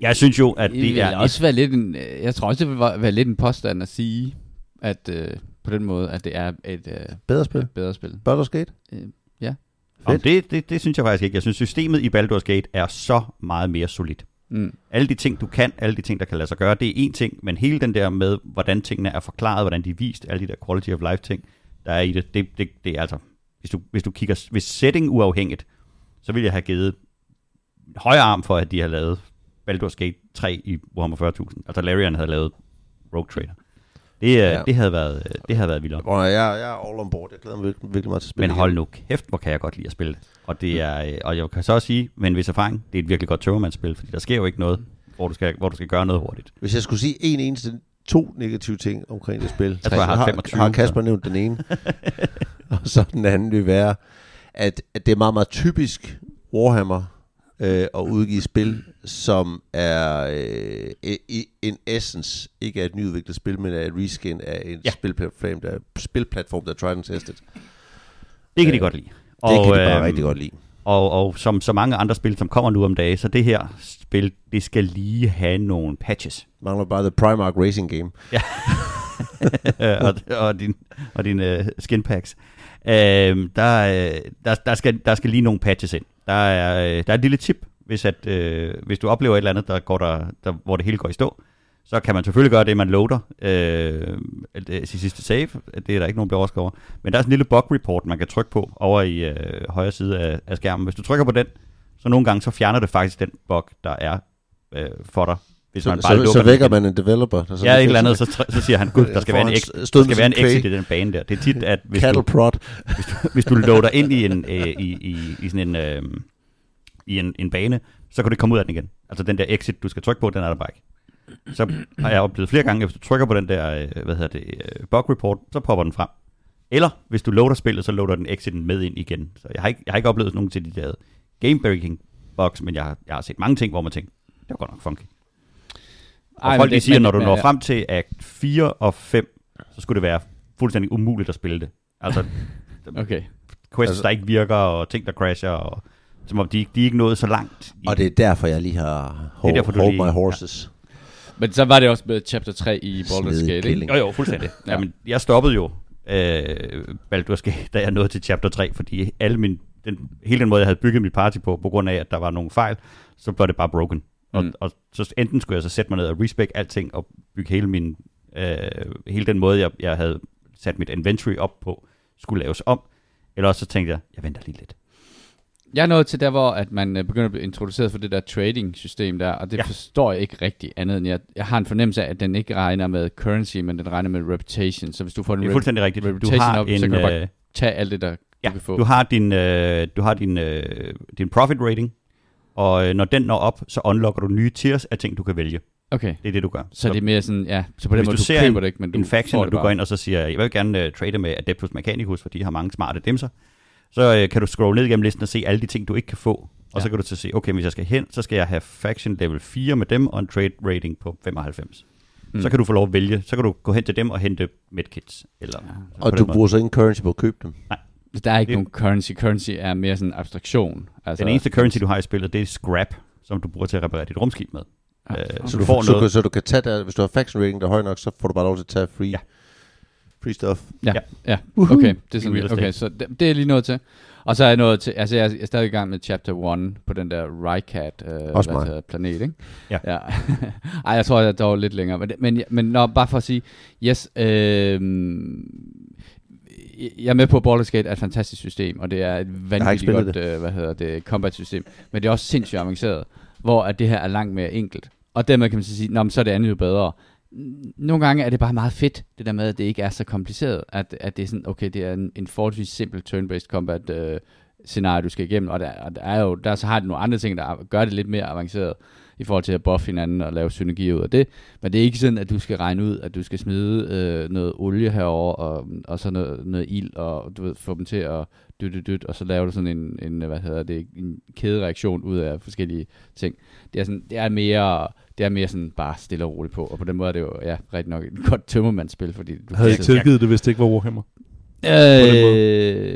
Jeg synes jo, at det det er også være lidt en, øh, jeg tror også, det vil være lidt en påstand at sige, at øh, på den måde, at det er et øh, Bedre spil? bedre spil. Baldur's Gate? Om det, det, det synes jeg faktisk ikke. Jeg synes, systemet i Baldur's Gate er så meget mere solidt. Mm. Alle de ting, du kan, alle de ting, der kan lade sig gøre, det er én ting, men hele den der med, hvordan tingene er forklaret, hvordan de er vist, alle de der quality of life ting, der er i det, det, det, det er altså, hvis du, hvis du kigger, hvis setting uafhængigt, så vil jeg have givet højere arm for, at de har lavet Baldur's Gate 3 i Warhammer 40.000. Altså Larian havde lavet Rogue Trader. Det, ja. Ja. det, havde været, det havde været vildere. Hvor jeg, jeg er all on board. Jeg glæder mig virkelig, virkelig meget til at spille Men hold nu kæft, hvor kan jeg godt lide at spille det. Og, det er, øh, og jeg kan så også sige, med en vis erfaring, det er et virkelig godt tøvermandsspil, fordi der sker jo ikke noget. hvor du skal, hvor du skal gøre noget hurtigt. Hvis jeg skulle sige en eneste, to negative ting omkring det spil, Jeg tror, jeg har så 25, har Kasper nævnt den ene. og så den anden vil være, at, at det er meget, meget typisk Warhammer øh, at udgive spil, som er øh, i, en essence ikke er et nyudviklet spil, men er et reskin af en Ja. ja. spilplatform, der, spilplatform, der er tried and tested. Det kan de Øh, godt lide. Det kan de bare øhm, rigtig godt lide. Og, og som så mange andre spil, som kommer nu om dagen, så det her spil, det skal lige have nogle patches. Mangler bare The Primark Racing Game. og, og din, og din uh, skin packs. Uh, der, øh, der, der, skal, der skal lige nogle patches ind. Der er, øh, der er et lille tip, hvis, at, øh, hvis du oplever et eller andet, der går der, der, hvor det hele går i stå. Så kan man selvfølgelig gøre det, man loader øh, sin sidste save. Det er der ikke nogen, der bliver overrasket over. Men der er sådan en lille bug report, man kan trykke på over i øh, højre side af, af skærmen. Hvis du trykker på den, så nogle gange så fjerner det faktisk den bug, der er øh, for dig. Hvis Så, man bare så, lukker så vækker man en developer. Der Ja, et eller andet, så, så siger han, gud, der skal være en, ex- der skal være en exit i den bane der. Det er tit, at hvis Cattle du, prod. hvis, du, hvis du loader ind i en, øh, i, i, i sådan en, øh, i en, en bane, så kan du ikke komme ud af den igen. Altså den der exit, du skal trykke på, den er der bare ikke. Så har jeg oplevet flere gange, at hvis du trykker på den der, øh, hvad hedder det, øh, bug report, så popper den frem. Eller hvis du loader spillet, så loader den exiten med ind igen. Så jeg har ikke, jeg har ikke oplevet nogen til de der game breaking bugs, men jeg har, jeg har set mange ting, hvor man tænker, det var godt nok funky. Og Ej, folk men de siger, men- når du men- når frem til akt 4 og 5, så skulle det være fuldstændig umuligt at spille det. Altså Okay. quests, Altså- der ikke virker, og ting, der crasher, og som om de, ikke- de er ikke nået så langt. I, Og det er derfor, jeg lige har hold, derfor, du hold lige- my horses. Men så var det også med chapter 3 i Baldur's Gate, ikke? Jo, jo, fuldstændig. Ja. ja. Jamen, jeg stoppede jo øh, Baldur's Gate, da jeg nåede til chapter 3, fordi alle min, den, hele den måde, jeg havde bygget mit party på, på grund af, at der var nogle fejl, så var det bare broken. Og, Mm. og så enten skulle jeg så sætte mig ned og respec alting, og bygge hele min, øh, hele den måde, jeg, jeg havde sat mit inventory op på, skulle laves om, eller også så tænkte jeg, jeg venter lige lidt. Jeg er nået til der, hvor at man øh, begynder at blive introduceret for det der trading-system der, og det ja. Forstår jeg ikke rigtig andet end, jeg, jeg har en fornemmelse af, at den ikke regner med currency, men den regner med reputation. Så hvis du får en Det er fuldstændig rigtigt. Du reputation har op, en, så kan du bare øh, tage alt det, der Ja, du kan få. du har din, øh, du har din, øh, din profit rating, og øh, når den når op, så unlocker du nye tiers af ting, du kan vælge. Okay, Det er det, du gør. så det er mere sådan, ja, så på den Hvis måde, du du, ser køber en- det ikke, men du en faction, og du bare. går ind og så siger, jeg vil gerne uh, trade med Adeptus Mechanicus, for de har mange smarte dimser, så uh, kan du scrolle ned igennem listen og se alle de ting, du ikke kan få. Og Ja. så kan du så se, okay, hvis jeg skal hen, så skal jeg have faction level 4 med dem, og en trade rating på 95. Mm. Så kan du få lov at vælge. Så kan du gå hen til dem og hente medkits. Eller, Ja. Og du bruger så ingen currency på at købe dem. Der er ikke Det- nogen currency. Currency er mere sådan en abstraktion. Altså, Den eneste currency, du har i spillet, det er scrap, som du bruger til at reparere dit rumskib med. Ja. Øh, Så så du, får så, noget. så du kan tage der, hvis du har faction rating, der er høj nok, så får du bare lov til at tage free, Ja. free stuff. Ja, Ja. ja. okay. Det er sådan, okay, så det, det er lige nået til. Og så er jeg nået til, altså jeg er, jeg er stadig i gang med chapter 1 på den der Rycat øh, Også hvad hedder, planet, ikke? Ja. ja. Ej, jeg tror, jeg er dog lidt længere. Men, det- men, men når, bare for at sige, yes, øh, jeg er med på, at Baldur's Gate er et fantastisk system, og det er et vanvittigt godt, øh, hvad hedder det, combat system. Men det er også sindssygt avanceret, hvor at det her er langt mere enkelt. Og dermed kan man så sige, Nå, men så er det andet jo bedre. Nogle gange er det bare meget fedt, det der med, at det ikke er så kompliceret. At, at det er sådan, okay, det er en, en forholdsvis simpel turn-based combat øh, scenarie, du skal igennem. Og der, og der er jo, der så har det nogle andre ting, der gør det lidt mere avanceret i forhold til at buffe hinanden og lave synergi ud af det. Men det er ikke sådan, at du skal regne ud, at du skal smide øh, noget olie herover og, og så noget, noget ild, og du ved, få dem til at dyt, dyt, dyt, og så laver du sådan en, en, hvad hedder det, en kædereaktion ud af forskellige ting. Det er, sådan, det er mere, det er mere sådan bare stille og roligt på, og på den måde er det jo, ja, rigtig nok et godt tømmermandsspil, fordi du Jeg havde ikke tilgivet det, hvis det ikke var Warhammer. Øh,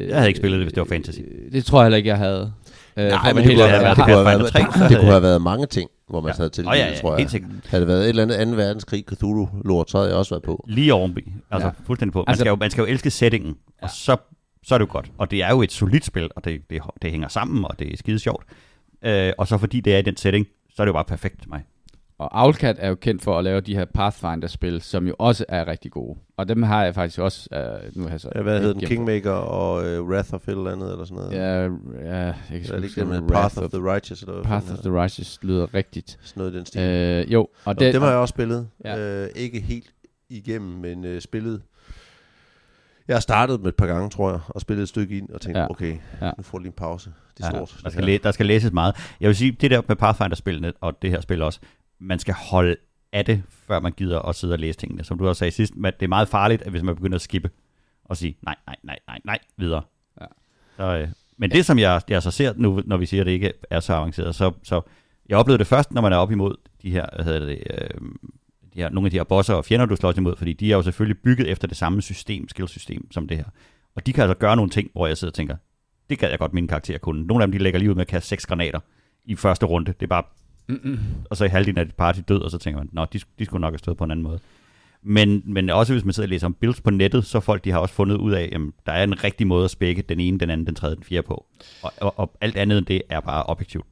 Jeg havde ikke spillet det, hvis det var fantasy. Det tror jeg heller ikke, jeg havde. Øh, Nej, men det kunne, have, været det, kunne have Pathfinder været, 3, så det kunne have været mange ting, hvor man Ja. havde til Åh, ja, ja, tror jeg. helt sikkert. Havde det været et eller andet 2. verdenskrig, Cthulhu-lort, så havde jeg også været på. Lige ovenby. Altså Ja. fuldstændig på. Man, altså, skal jo, man skal jo elske settingen, Ja. og så, så er det jo godt. Og det er jo et solidt spil, og det, det, det hænger sammen, og det er skide sjovt. Øh, og så fordi det er i den setting, så er det jo bare perfekt til mig. Og Owlcat er jo kendt for at lave de her Pathfinder-spil, som jo også er rigtig gode. Og dem har jeg faktisk også... Uh, nu har jeg så Ja, hvad hed den? Kingmaker og uh, Wrath of et eller andet, eller sådan noget? Ja, ja, jeg kan ikke det med Path of the Righteous? Eller Path of the Righteous lyder rigtigt. Sådan noget i den stil. Øh, jo, og og det, dem har jeg også spillet. Ja. Øh, ikke helt igennem, men øh, spillet. Jeg har startet med et par gange, tror jeg, og spillet et stykke ind, og tænkte, Ja. okay, Ja. nu får du lige en pause. Det er Ja, stort. der, det skal læ- der skal læses meget. Jeg vil sige, det der med Pathfinder-spillene, og det her spil også, man skal holde af det, før man gider at sidde og læse tingene. Som du også sagde sidst, det er meget farligt, at hvis man begynder at skippe og sige nej, nej, nej, nej, nej, videre. Ja. Så, øh, men det, som jeg, jeg så ser nu, når vi siger, at det ikke er så avanceret, så, så jeg oplevede det først, når man er op imod de her, hvad hedder det, øh, de her, nogle af de her bosser og fjender, du slås imod, fordi de er jo selvfølgelig bygget efter det samme system, skillsystem som det her. Og de kan altså gøre nogle ting, hvor jeg sidder og tænker, det gad jeg godt min karakter kunne. Nogle af dem, de lægger lige ud med at kaste seks granater i første runde. Det er bare, Mm-mm. og så i halvdelen af dit party død, og så tænker man, nå, de, de skulle nok have stået på en anden måde. Men, men også hvis man sidder og læser om builds på nettet, så folk de har også fundet ud af, at der er en rigtig måde at spække den ene, den anden, den tredje, den fjerde på. Og, og, og alt andet end det er bare objektivt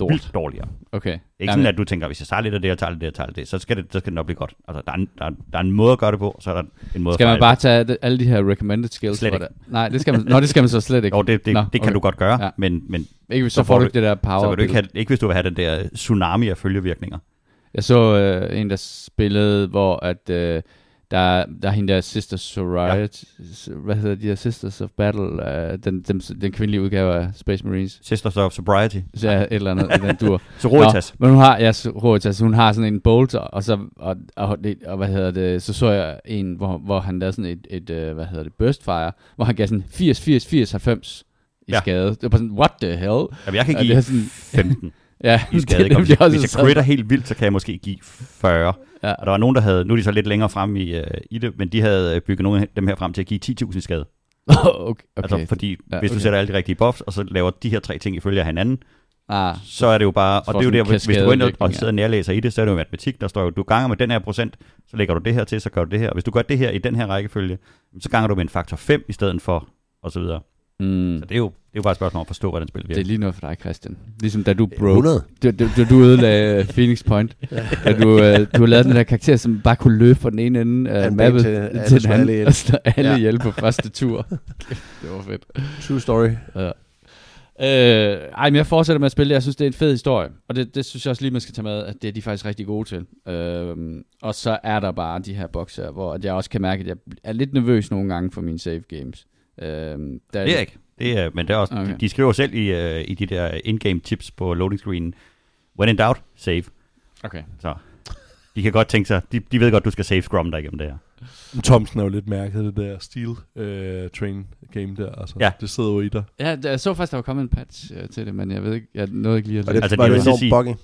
Lort. vildt dårligere. Okay. Det er ikke sådan, at du tænker, hvis jeg tager lidt af det, og tager lidt af det, og tager lidt af det, så skal det, så skal det nok blive godt. Altså, der er, en, der, er, der er en måde at gøre det på, så er der en måde Skal man bare tage alle de her recommended skills? Slet for ikke. det? Nej, det skal man, nå, det skal man så slet ikke. Jo, det, det, Nå, det kan okay. du godt gøre, Ja. men, men Ikke, så, så får du ikke det der power. så vil du ikke, have, ikke hvis du vil have den der tsunami af følgevirkninger. Jeg så øh, en, der spillede, hvor at, øh, der, der er hende der Sister Sorority, ja. hvad hedder de der Sisters of Battle, øh, den, den, den kvindelige udgave af Space Marines. Sisters of Sobriety. Så er et eller andet den dur. Sororitas. Nå, men hun har, ja, Sororitas, hun har sådan en bolt, og så, og, og, det, og hvad hedder det, så så jeg en, hvor, hvor han lavede sådan et, et øh, hvad hedder det, burst fire, hvor han gav sådan 80, 80, 80, 90 i Ja. skade. Det var bare sådan, what the hell? Jamen, jeg kan Ja, give sådan- 15 Ja, i skade. det, det, det, hvis jeg critter helt vildt, så kan jeg måske give 40. Ja. Og der var nogen, der havde, nu er de så lidt længere frem i, uh, i det, men de havde øh, bygget nogle af dem her frem til at give 10.000 i skade. okay, okay. Altså, fordi Ja, hvis okay. du sætter alle de rigtige buffs, og så laver de her tre ting ifølge af hinanden, ah, så er det jo bare, og det er jo der, hvis, du går ind og, sidder og nærlæser i det, så er det jo matematik, der står jo, du ganger med den her procent, så lægger du det her til, så gør du det her. Og hvis du gør det her i den her rækkefølge, så ganger du med en faktor 5 i stedet for, og så videre. mm, Så det er jo, jo bare et spørgsmål om at forstå, hvordan spillet det er virker. lige noget for dig, Christian. Ligesom da du broke 100. du, du, du, du ødelagde øh, Phoenix Point. da du, øh, du har lavet den der karakter, som bare kunne løbe fra den ene ende Af en mappet til til, til den anden, og slå alle Ja. ihjel på første tur. det var fedt. True story. Ja. Øh, ej, men jeg fortsætter med at spille det. Jeg synes, det er en fed historie. Og det, det synes jeg også lige, man skal tage med, at det er de faktisk rigtig gode til. Øh, og så er der bare de her bokser, hvor at jeg også kan mærke, at jeg er lidt nervøs nogle gange for mine save games. Øh, der Det er ikke. Det er, men det er også, Okay. de, de skriver selv i, uh, i de der in-game tips på loading screen, when in doubt, save. Okay. Så de kan godt tænke sig, de, de ved godt, du skal save scrum dig igennem det her. Thomsen er jo lidt mærket, det der Steel uh, Train game der. Altså, Ja. Det sidder jo i dig. Ja, jeg så faktisk, der var kommet en patch øh, til det, men jeg ved ikke, jeg nåede ikke lige at Og det Altså, altså, var det det enormt buggy.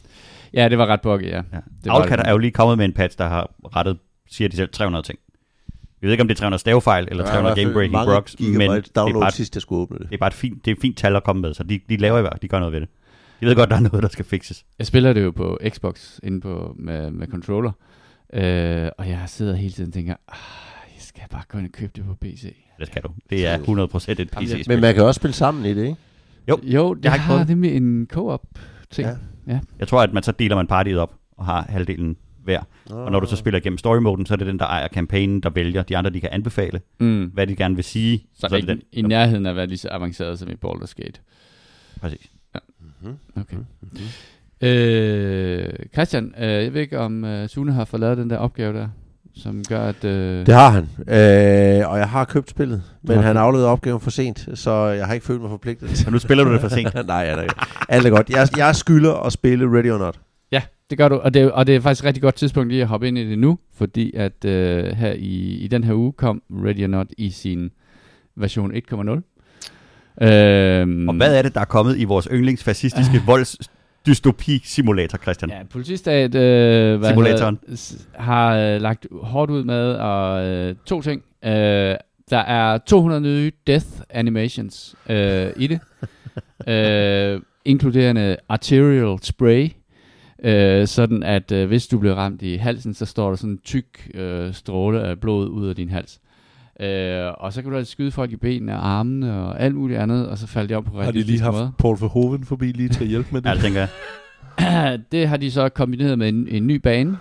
Ja, det var ret buggy, ja. Ja. Det var Outcat det. er jo lige kommet med en patch, der har rettet, siger de selv, 300 ting. Jeg ved ikke, om det er 300 stavefejl, eller 300 game breaking mange bugs, men det er, bare, sidst, jeg skulle åbne det. det er bare et fint, det er et fint tal at komme med, så de, de laver i hvert de gør noget ved det. De ved godt, der er noget, der skal fikses. Jeg spiller det jo på Xbox inde på, med, med controller, øh, og jeg sidder hele tiden og tænker, ah, jeg skal bare gå ind og købe det på PC. Det skal du. Det er 100% et PC-spil. Men man kan også spille sammen i det, ikke? Jo, Jo, jeg har har, ikke har nemlig en co-op ting. Ja. Ja. Jeg tror, at man så deler man partiet op og har halvdelen hver. Og når du så spiller igennem story-moden, så er det den, der ejer kampagnen, der vælger. De andre, de kan anbefale, Mm. hvad de gerne vil sige. Så, er så det ikke i nærheden af at være lige så avanceret som i Baldur's Gate. Præcis. Mhm. Okay. Øh, Christian, øh, jeg ved ikke, om øh, Sune har fået lavet den der opgave der, som gør, at... Øh, Det har han. Øh, og jeg har købt spillet, men har han afleverede opgaven for sent, så jeg har ikke følt mig forpligtet. Og nu spiller du det for sent. Nej, ja, nej. Alt er godt. Jeg, jeg skylder at spille Ready or Not. Det gør du, og det, og det er faktisk et rigtig godt tidspunkt lige at hoppe ind i det nu, fordi at øh, her i, i den her uge kom Ready or Not i sin version 1.0. Øhm, Og hvad er det, der er kommet i vores yndlingsfascistiske voldsdystopi-simulator, Christian? Ja, politistat øh, hvad Simulatoren. hedder- har øh, lagt hårdt ud med og, øh, to ting. Øh, der er 200 nye death animations øh, i det, øh, inkluderende arterial spray, øh, sådan at øh, hvis du bliver ramt i halsen, så står der sådan en tyk øh, stråle af blod ud af din hals. Øh, og så kan du altså skyde folk i benene og armene og alt muligt andet, og så falder de om på Har de lige haft måder. Paul Verhoeven forbi lige til at hjælpe med det? Ja, det tænker jeg. det har de så kombineret med en, en ny bane,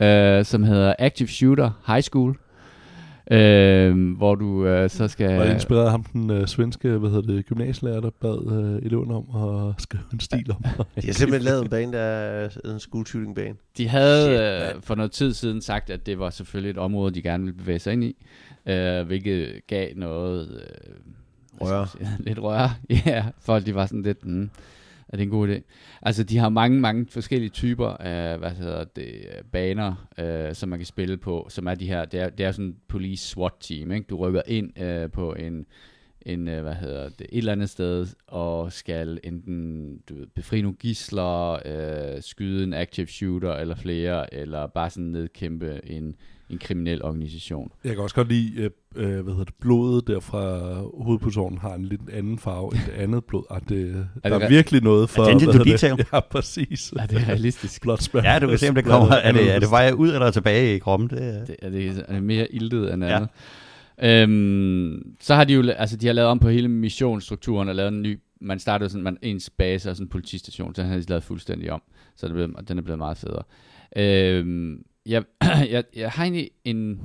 øh, som hedder Active Shooter High School, øh, hvor du øh, så skal... Var det inspireret af ham, den øh, svenske hvad hedder det, gymnasielærer, der bad øh, eleverne om at skrive en stil om? De har simpelthen lavet en bane, der er en school shooting bane. De havde Shit, øh, for noget tid siden sagt, at det var selvfølgelig et område, de gerne ville bevæge sig ind i, øh, hvilket gav noget... Øh, Røre. lidt røre. Ja, folk de var sådan lidt... Mm. Er det en god idé? Altså, de har mange, mange forskellige typer af, hvad hedder det, baner, øh, som man kan spille på, som er de her, det er, det er sådan en police SWAT team, ikke? Du rykker ind øh, på en, en, øh, hvad hedder det, et eller andet sted, og skal enten du ved, befri nogle gisler, øh, skyde en active shooter eller flere, eller bare sådan nedkæmpe en, en kriminel organisation. Jeg kan også godt lide, øh, øh, hvad hedder det, blodet der fra hovedpersonen har en lidt anden farve end det andet blod. Ah, det, Er der det er virkelig noget for... Attention to hedder det? detail. Ja, præcis. Er det realistisk? Blood splatter. Ja, du kan se, om det kommer. Er det, er det vej ud eller tilbage i kroppen? Det, er- Det, er, det, er det mere iltet end Ja. andet? Øhm, så har de jo, altså de har lavet om på hele missionsstrukturen og lavet en ny, man startede sådan, man, ens base og sådan en politistation, så den har de lavet fuldstændig om, så den er blevet, den er blevet meget federe. Øhm, jeg, jeg, jeg har egentlig en,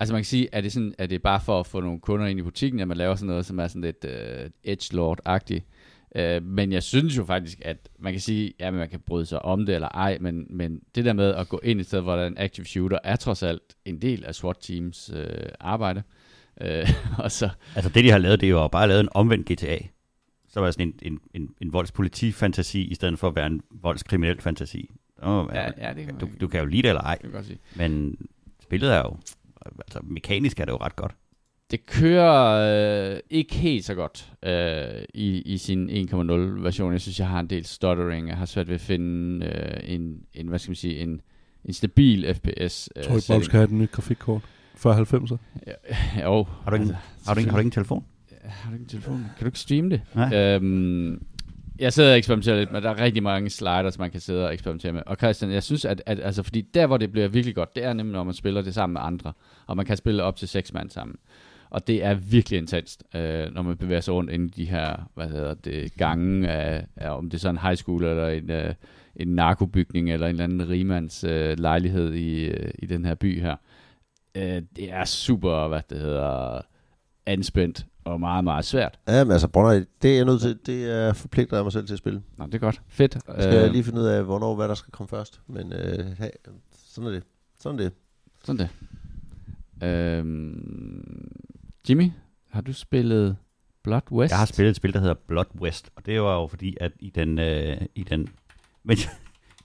altså man kan sige, er det, sådan, er det bare for at få nogle kunder ind i butikken, at man laver sådan noget, som er sådan lidt øh, uh, edgelord-agtigt, Øh, men jeg synes jo faktisk, at man kan sige, ja, man kan bryde sig om det eller ej, men, men det der med at gå ind et sted, hvor der er en active shooter, er trods alt en del af SWAT-teams øh, arbejde. Øh, og så, Altså det, de har lavet, det er jo bare lavet en omvendt GTA. Så var det sådan en, en, en, en voldspolitifantasi, i stedet for at være en voldskriminel fantasi. Oh, ja, ja, det kan du, du kan jo lide det eller ej, det kan jeg godt sige. men spillet er jo, altså mekanisk er det jo ret godt. Det kører øh, ikke helt så godt øh, i, i sin 1.0 version. Jeg synes, jeg har en del stuttering. Jeg har svært ved at finde øh, en, en, hvad skal man sige, en, en stabil FPS. Øh, Jeg tror ikke bare, du skal have et nyt grafikkort. 4090'er. Jo, Har du ingen, har du ingen, har du ingen telefon? Har du ikke en telefon? Kan du ikke streame det? Nej. Øhm, jeg sidder og eksperimenterer lidt, men der er rigtig mange sliders, man kan sidde og eksperimentere med. Og Christian, jeg synes, at, at altså, fordi der, hvor det bliver virkelig godt, det er nemlig, når man spiller det sammen med andre. Og man kan spille op til seks mand sammen. Og det er virkelig intenst, øh, når man bevæger sig rundt inde i de her, hvad hedder det, gange af, af om det er så en high school, eller en, øh, en narkobygning, eller en eller anden rimands øh, lejlighed i, øh, i den her by her. Øh, det er super, hvad det hedder, anspændt og meget, meget svært. Ja, men altså, Brønder, det er jeg nødt til, det er forpligter jeg mig selv til at spille. Nå, det er godt. Fedt. Jeg skal øh, lige finde ud af, hvornår hvad der skal komme først. Men øh, hey, sådan er det. Sådan er det. Sådan det. Øhm, Jimmy, har du spillet Blood West? Jeg har spillet et spil, der hedder Blood West, og det var jo fordi, at i den, øh, i den, men,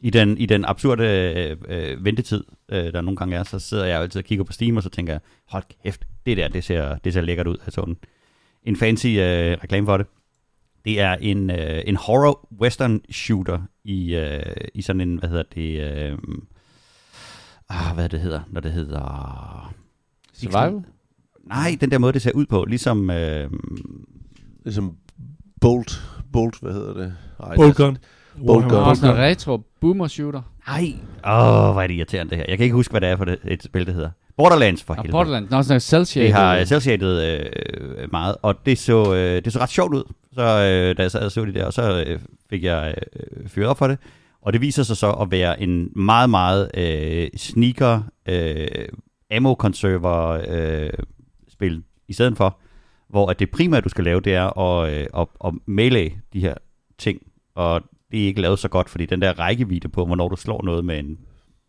i den, i den absurde øh, øh, ventetid, øh, der nogle gange er, så sidder jeg altid og kigger på Steam, og så tænker jeg, hold kæft, det der, det ser, det ser lækkert ud. Altså en, en fancy øh, reklame for det. Det er en, øh, en horror western shooter i, øh, i sådan en, hvad hedder det, øh, ah, hvad det hedder, når det hedder... Survival? Nej, den der måde, det ser ud på, ligesom... Øh, Ligesom Bolt. Bolt, hvad hedder det? Ej. Og sådan Boltgun. en retro boomer shooter. Nej. Åh, hvor er det irriterende det her. Jeg kan ikke huske, hvad det er for det, et spil, det hedder. Borderlands for helvede. Borderlands. Nå, sådan cell Det har selvshaded øh, meget, og det så, øh, det så ret sjovt ud, så, øh, da jeg sad og så det der, og så øh, fik jeg øh, fyret op for det. Og det viser sig så at være en meget, meget øh, sneaker, øh, ammo conserver øh, spil i stedet for, hvor at det primære, du skal lave, det er at, øh, at, at melee de her ting, og det er ikke lavet så godt, fordi den der rækkevidde på, hvornår du slår noget med en,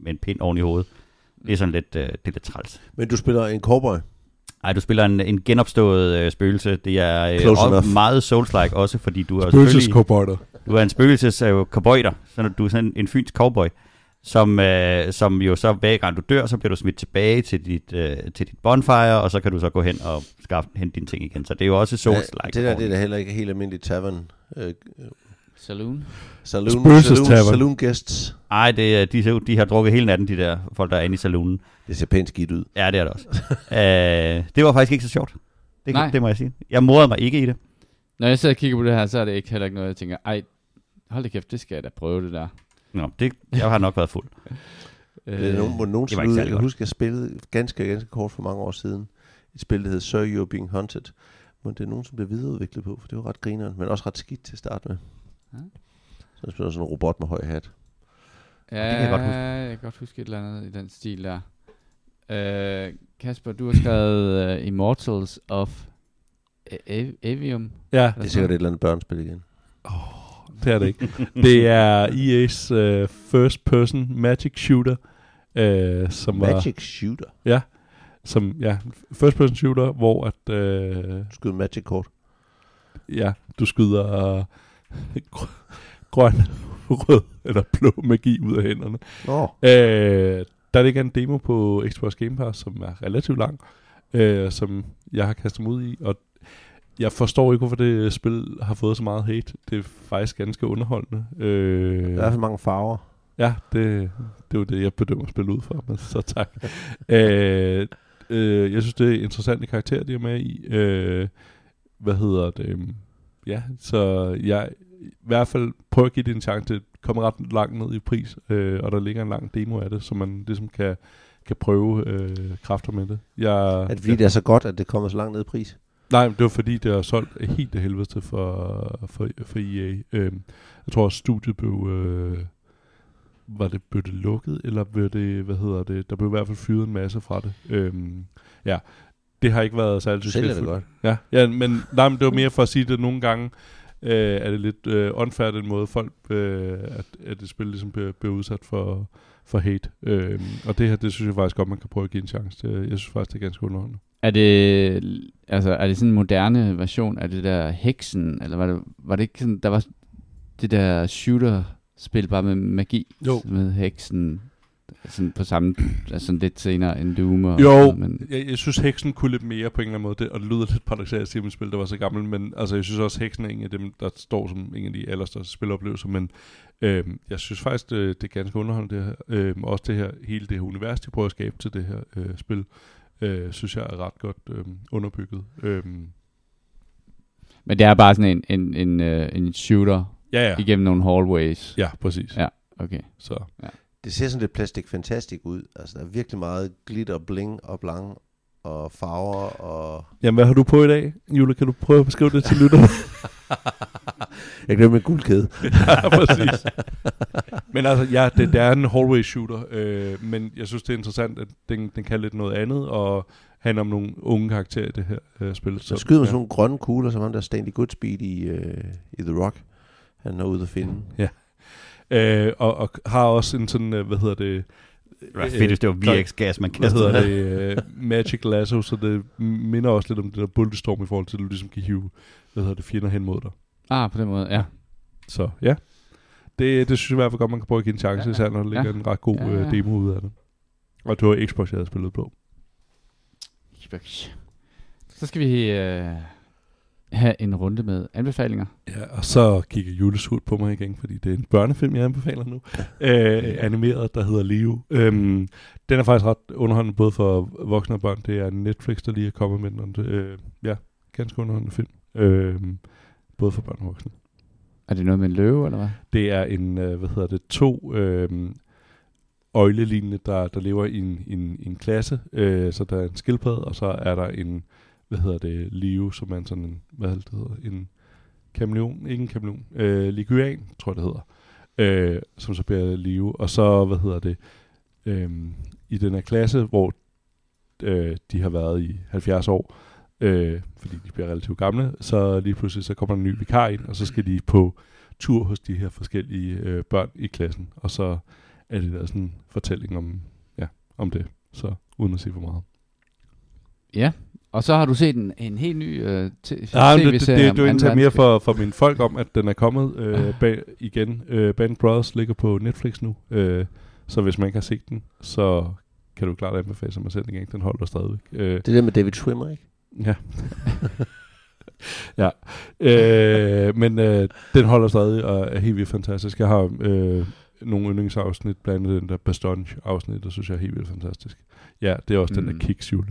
med en pind oven i hovedet, det er sådan lidt, øh, det er lidt træls. Men du spiller en cowboy. Nej, du spiller en, en genopstået øh, spøgelse. Det er øh, og meget Souls-like også, fordi du er selvfølgelig du er en spøgelses øh, cowboyter, så du er sådan en, en fynsk cowboy, som, øh, som jo så hver gang du dør, så bliver du smidt tilbage til dit, øh, til dit bonfire, og så kan du så gå hen og skaffe, hente dine ting igen. Så det er jo også Souls-like. det der det er da heller ikke helt almindeligt tavern. Øh, Saloon. saloon, saloon, saloon guests. Ej, det, er- de, ser ud- de har drukket hele natten, de der folk, der er inde i saloonen. Det ser pænt skidt ud. Ja, det er det også. øh, det var faktisk ikke så sjovt. Det, Nej. det må jeg sige. Jeg morede mig ikke i det. Når jeg sidder og kigger på det her, så er det ikke heller ikke noget, jeg tænker, ej, hold da kæft, det skal jeg da prøve det der. Nå, det, jeg har nok været fuld. Øh, det er nogen, må det nogensinde var ikke ud. særlig Jeg godt. husker, jeg spillede ganske, ganske kort for mange år siden. Et spil, der hed Sir You're Being Hunted. Men det er nogen, som bliver videreudviklet på, for det var ret grineren, men også ret skidt til at starte med. Ja. Så jeg spiller sådan en robot med høj hat. Ja, det kan jeg godt huske. Jeg kan godt huske et eller andet i den stil der. Øh, Kasper, du har skrevet uh, Immortals of Avium. Ja, Det er sikkert et eller andet børnespil igen. det er det ikke. Det er EA's uh, first person magic shooter, uh, som var, Magic Shooter. som, ja, first person shooter, hvor at, uh, Du skyder magic kort. ja, du skyder uh, grøn, rød eller blå magi ud af hænderne. Nå, Øh, der ligger en demo på Xbox Game Pass, som er relativt lang, øh, som jeg har kastet mig ud i, og jeg forstår ikke, hvorfor det spil har fået så meget hate. Det er faktisk ganske underholdende. Øh, der er fald mange farver. Ja, det, det er jo det, jeg bedømmer spillet ud fra, men så tak. øh, øh, jeg synes, det er interessante karakterer, de er med i. Øh, hvad hedder det? Ja, så jeg i hvert fald prøver at give det en chance. Det kommer ret langt ned i pris, øh, og der ligger en lang demo af det, så man ligesom kan, kan prøve øh, kræfter med det. Jeg, Er det fordi, det er så godt, at det kommer så langt ned i pris? Nej, men det var fordi, det har solgt helt af helvede til for, for, for EA. Øhm, jeg tror også, studiet blev... Øh, var det, blev det lukket, eller blev det, hvad hedder det, der blev i hvert fald fyret en masse fra det. Øhm, ja, det har ikke været særlig Du sælger det succesfuldt. godt. Ja, ja men, nej, men det var mere for at sige, at nogle gange øh, er det lidt øh, unfair den måde, folk, øh, at, at det spil ligesom bliver, bliver udsat for, for hate. Øh, og det her, det synes jeg faktisk godt, man kan prøve at give en chance. Det, jeg synes faktisk, det er ganske underholdende. Er det, altså, er det sådan en moderne version af det der heksen, eller var det, var det ikke sådan, der var det der shooter-spil bare med magi, Jo. med heksen, sådan på samme, altså sådan lidt senere end Doom og, Jo, men, jeg, jeg synes, heksen kunne lidt mere på en eller anden måde, det, og det lyder lidt paradoxalt at sige et spil, der var så gammel, men altså, jeg synes også, heksen er en af dem, der står som en af de allerstørste spiloplevelser, men øhm, jeg synes faktisk, det, det er ganske underholdende, det her. Øhm, også det her, hele det her univers, de prøver at skabe til det her øh, spil, øh, synes jeg er ret godt øh, underbygget. Øhm, men det er bare sådan en, en, en, øh, en shooter ja, ja. ja. igennem nogle hallways. Ja, præcis. Ja. Okay. Så Det ser sådan lidt plastik fantastisk ud. Altså, der er virkelig meget glitter, bling og blanc og farver og... Jamen, hvad har du på i dag, Jule? Kan du prøve at beskrive det til lytterne? Jeg glemte min guldkæde. ja, præcis. Men altså, ja, det, det er en hallway shooter, øh, men jeg synes, det er interessant, at den, den kan lidt noget andet, og handler om nogle unge karakterer i det her øh, spil. Så skyder man sådan nogle grønne kugler, som ham der Stanley Goodspeed i, øh, i The Rock. Han er ude at finde. Øh, og, og har også en sådan, øh, hvad hedder det, Det var fedt, hvis det var VX-gas, man hvad kastede. hedder det, øh, Magic Lasso, så det minder også lidt om det der Bulletstorm i forhold til, at du ligesom kan hive, hvad hedder det, fjender hen mod dig. Ah, på den måde, ja. Så ja, det, det synes jeg i hvert fald godt, man kan prøve at give en chance, Ja, især når der ligger ja. en ret god Ja, ja. øh, demo ud af det. Og det var Xbox, jeg havde spillet på. Så skal vi øh, have en runde med anbefalinger. Ja, og så kigger julesurt på mig igen, fordi det er en børnefilm, jeg anbefaler nu. øh, animeret, der hedder Leo. Øhm, den er faktisk ret underholdende, både for voksne og børn. Det er Netflix, der lige er kommet med den. Øh, ja, ganske underholdende film. Øhm, både for børn og voksne. Er det noget med en løve, eller hvad? Det er en, øh, hvad hedder det, to øh, øjlelignende, der, der lever i en, en, en klasse. Øh, så der er en skildpadde, og så er der en, hvad hedder det, Leo, som er sådan en, hvad hedder det, hedder, en kameleon, ikke en kameleon, øh, liguan, tror jeg det hedder, øh, som så bliver Leo. Og så, hvad hedder det, øh, i den her klasse, hvor øh, de har været i 70 år, øh, fordi de bliver relativt gamle, så lige pludselig så kommer der en ny vikar ind, og så skal de på tur hos de her forskellige øh, børn i klassen, og så er det der sådan en fortælling om, ja, om det, så uden at sige for meget. Ja, og så har du set en, en helt ny øh, t- Nej, men det, det, tv-serie det, det er egentlig mere for, for mine folk om, at den er kommet øh, Ah. bag, igen. Øh, Band Brothers ligger på Netflix nu, øh, så hvis man ikke har set den, så kan du klart anbefale sig med selv en gang. Den holder stadigvæk. Øh, Det er det med David Schwimmer, ikke? Ja. ja. Øh, men øh, den holder stadig og er helt vildt fantastisk. Jeg har øh, nogle yndlingsafsnit, blandt andet den der Bastonge-afsnit, der synes jeg er helt vildt fantastisk. Ja, det er også mm. den Mm. der Kicks Jule.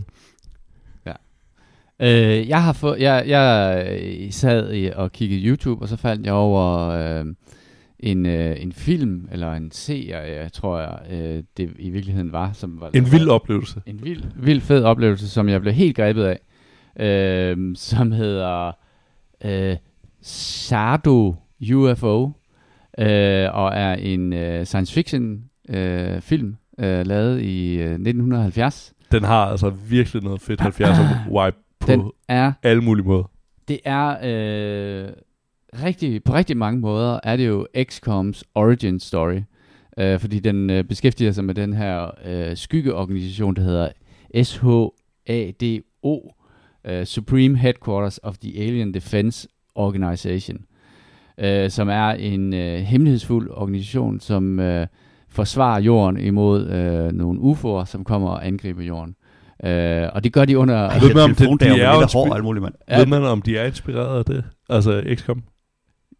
Øh, jeg har fået, jeg, jeg øh, sad og kiggede YouTube, og så faldt jeg over øh, en, øh, en film, eller en serie, tror jeg, øh, det i virkeligheden var. Som var En vild oplevelse. en vild, vild fed oplevelse, som jeg blev helt grebet af, øh, som hedder øh, Sardo UFO, øh, og er en øh, science fiction øh, film, øh, lavet i øh, 1970. Den har altså virkelig noget fedt 70'er vibe på Den er alle mulige måder. det er øh, rigtig, på rigtig mange måder er det jo XCOM's origin story. Øh, fordi den øh, beskæftiger sig med den her øh, skyggeorganisation, der hedder SHADO, øh, Supreme Headquarters of the Alien Defense Organization. øh, som er en øh, hemmelighedsfuld organisation, som øh, forsvarer jorden imod øh, nogle UFO'er, som kommer og angriber jorden. Øh, og det gør de under... Ej, ved man, om det- de er jo lidt spi- hår og alt muligt, mand. Ja. Ved man, om de er inspireret af det? Altså XCOM?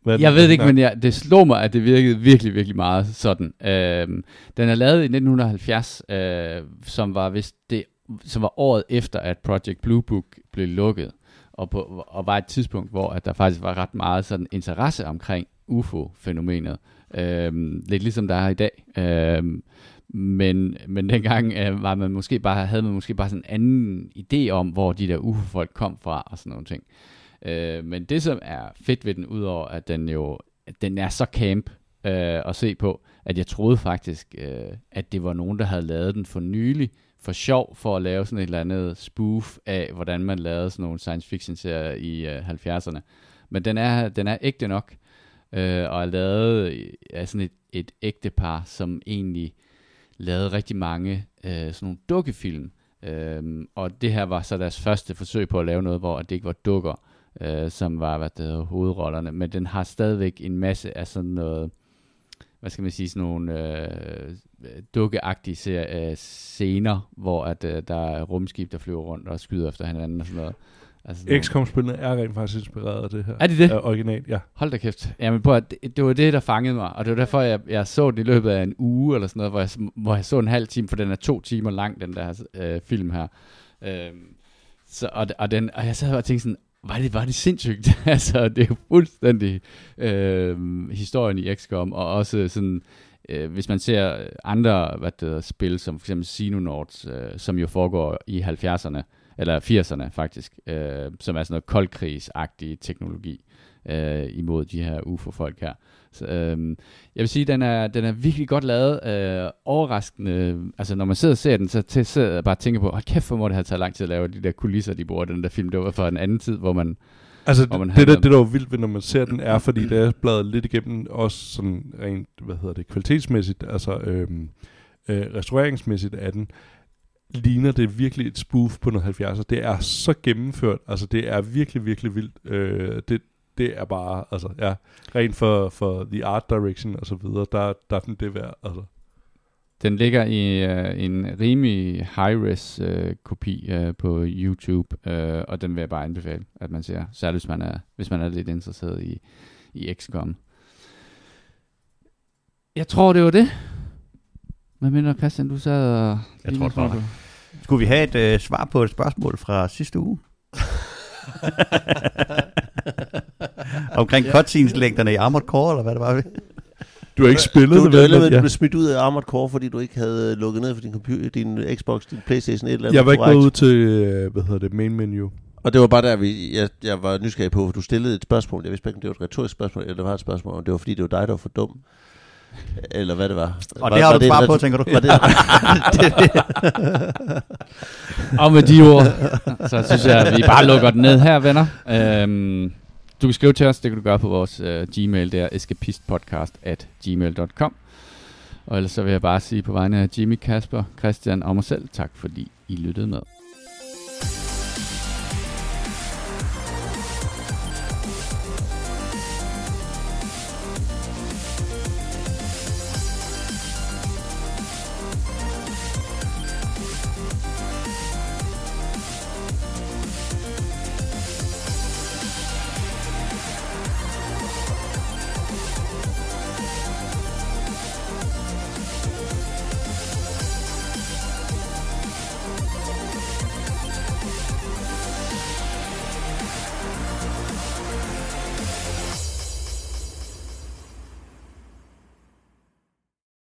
Hvad er Jeg ved det ikke, Nej. men jeg, det slog mig, at det virkede virkelig, virkelig meget sådan. Øhm, den er lavet i 1970, øh, som var vist det, som var året efter, at Project Blue Book blev lukket, og, på, og var et tidspunkt, hvor at der faktisk var ret meget sådan interesse omkring UFO-fænomenet. Øhm, lidt ligesom der er i dag. Øhm, men, men dengang øh, var man måske bare, havde man måske bare sådan en anden idé om, hvor de der UFO-folk kom fra og sådan nogle ting. Øh, men det, som er fedt ved den, udover at den jo at den er så camp øh, at se på, at jeg troede faktisk, øh, at det var nogen, der havde lavet den for nylig, for sjov, for at lave sådan et eller andet spoof af, hvordan man lavede sådan nogle science fiction serier i øh, 70'erne. Men den er, den er ægte nok, øh, og er lavet af sådan et, et ægte par, som egentlig lavede rigtig mange øh, sådan nogle dukkefilm. Øhm, og det her var så deres første forsøg på at lave noget, hvor det ikke var dukker, øh, som var hvad det hedder, hovedrollerne, men den har stadigvæk en masse af sådan noget, hvad skal man sige, sådan nogle øh, dukkeagtige ser, øh, scener, hvor at, øh, der er rumskib, der flyver rundt og skyder efter hinanden og sådan noget. Altså XCOM-spillene er rent faktisk inspireret af det her. Er de det? Er original, ja. Hold da kæft. Jamen, prøv, at- det, det var det, der fangede mig, og det var derfor, jeg, jeg så den i løbet af en uge, eller sådan noget, hvor jeg, hvor jeg så en halv time, for den er to timer lang, den der øh, film her. Øhm, så, og, og, den, og jeg sad og tænkte sådan, var det, var det sindssygt? altså, det er jo fuldstændig øh, historien i XCOM, og også sådan, øh, hvis man ser andre hvad det hedder, spil, som for eksempel Xenonauts, øh, som jo foregår i 70'erne, eller 80'erne faktisk, øh, som er sådan noget koldkrigsagtig teknologi øh, imod de her UFO-folk her. Så, øh, jeg vil sige, den er, den er virkelig godt lavet, øh, overraskende. Altså, når man sidder og ser den, så til, sidder jeg bare og tænker på, hold kæft, hvor må det have taget lang tid at lave de der kulisser, de bruger den der film. Det var for en anden tid, hvor man... Altså, Hvor man det, det, der, det der er jo vildt ved, når man ser den, er, fordi det er bladet lidt igennem, også sådan rent, hvad hedder det, kvalitetsmæssigt, altså øhm, øh, restaureringsmæssigt af den, ligner det virkelig et spoof på noget 70'er. Det er så gennemført, altså det er virkelig, virkelig vildt. Øh, det, det er bare, altså ja, rent for, for the art direction og så videre, der, der er den det værd, altså. Den ligger i øh, en rimelig high-res øh, kopi øh, på YouTube, øh, og den vil jeg bare anbefale, at man ser, særligt hvis man er, hvis man er lidt interesseret i, i XCOM. Jeg tror, det var det. Hvad mener Christian, du sad og... Jeg tror, det var. Skulle vi have et øh, svar på et spørgsmål fra sidste uge? Omkring cutscenes-længderne i Armored Core, eller hvad det var? Du har ikke spillet Du, det, vel? du, du, Men du ja. blev smidt ud af Armored Core, fordi du ikke havde lukket ned for din computer, din Xbox, din Playstation, et eller andet. Jeg var ikke gået ud til, øh, hvad hedder det, main menu. Og det var bare der, vi, jeg, jeg var nysgerrig på, for du stillede et spørgsmål. Jeg vidste ikke, om det var et retorisk spørgsmål, eller det var et spørgsmål, om det var fordi, det var dig, der var for dum. Eller hvad det var. Og var, det har var du svar på, tænker du? Var det, Og med de ord, så synes jeg, at vi bare lukker den ned her, venner. Øhm, du kan skrive til os, det kan du gøre på vores øh, Gmail, det er escapistpodcast at gmail.com. Og ellers så vil jeg bare sige på vegne af Jimmy, Kasper, Christian og mig selv, tak fordi I lyttede med.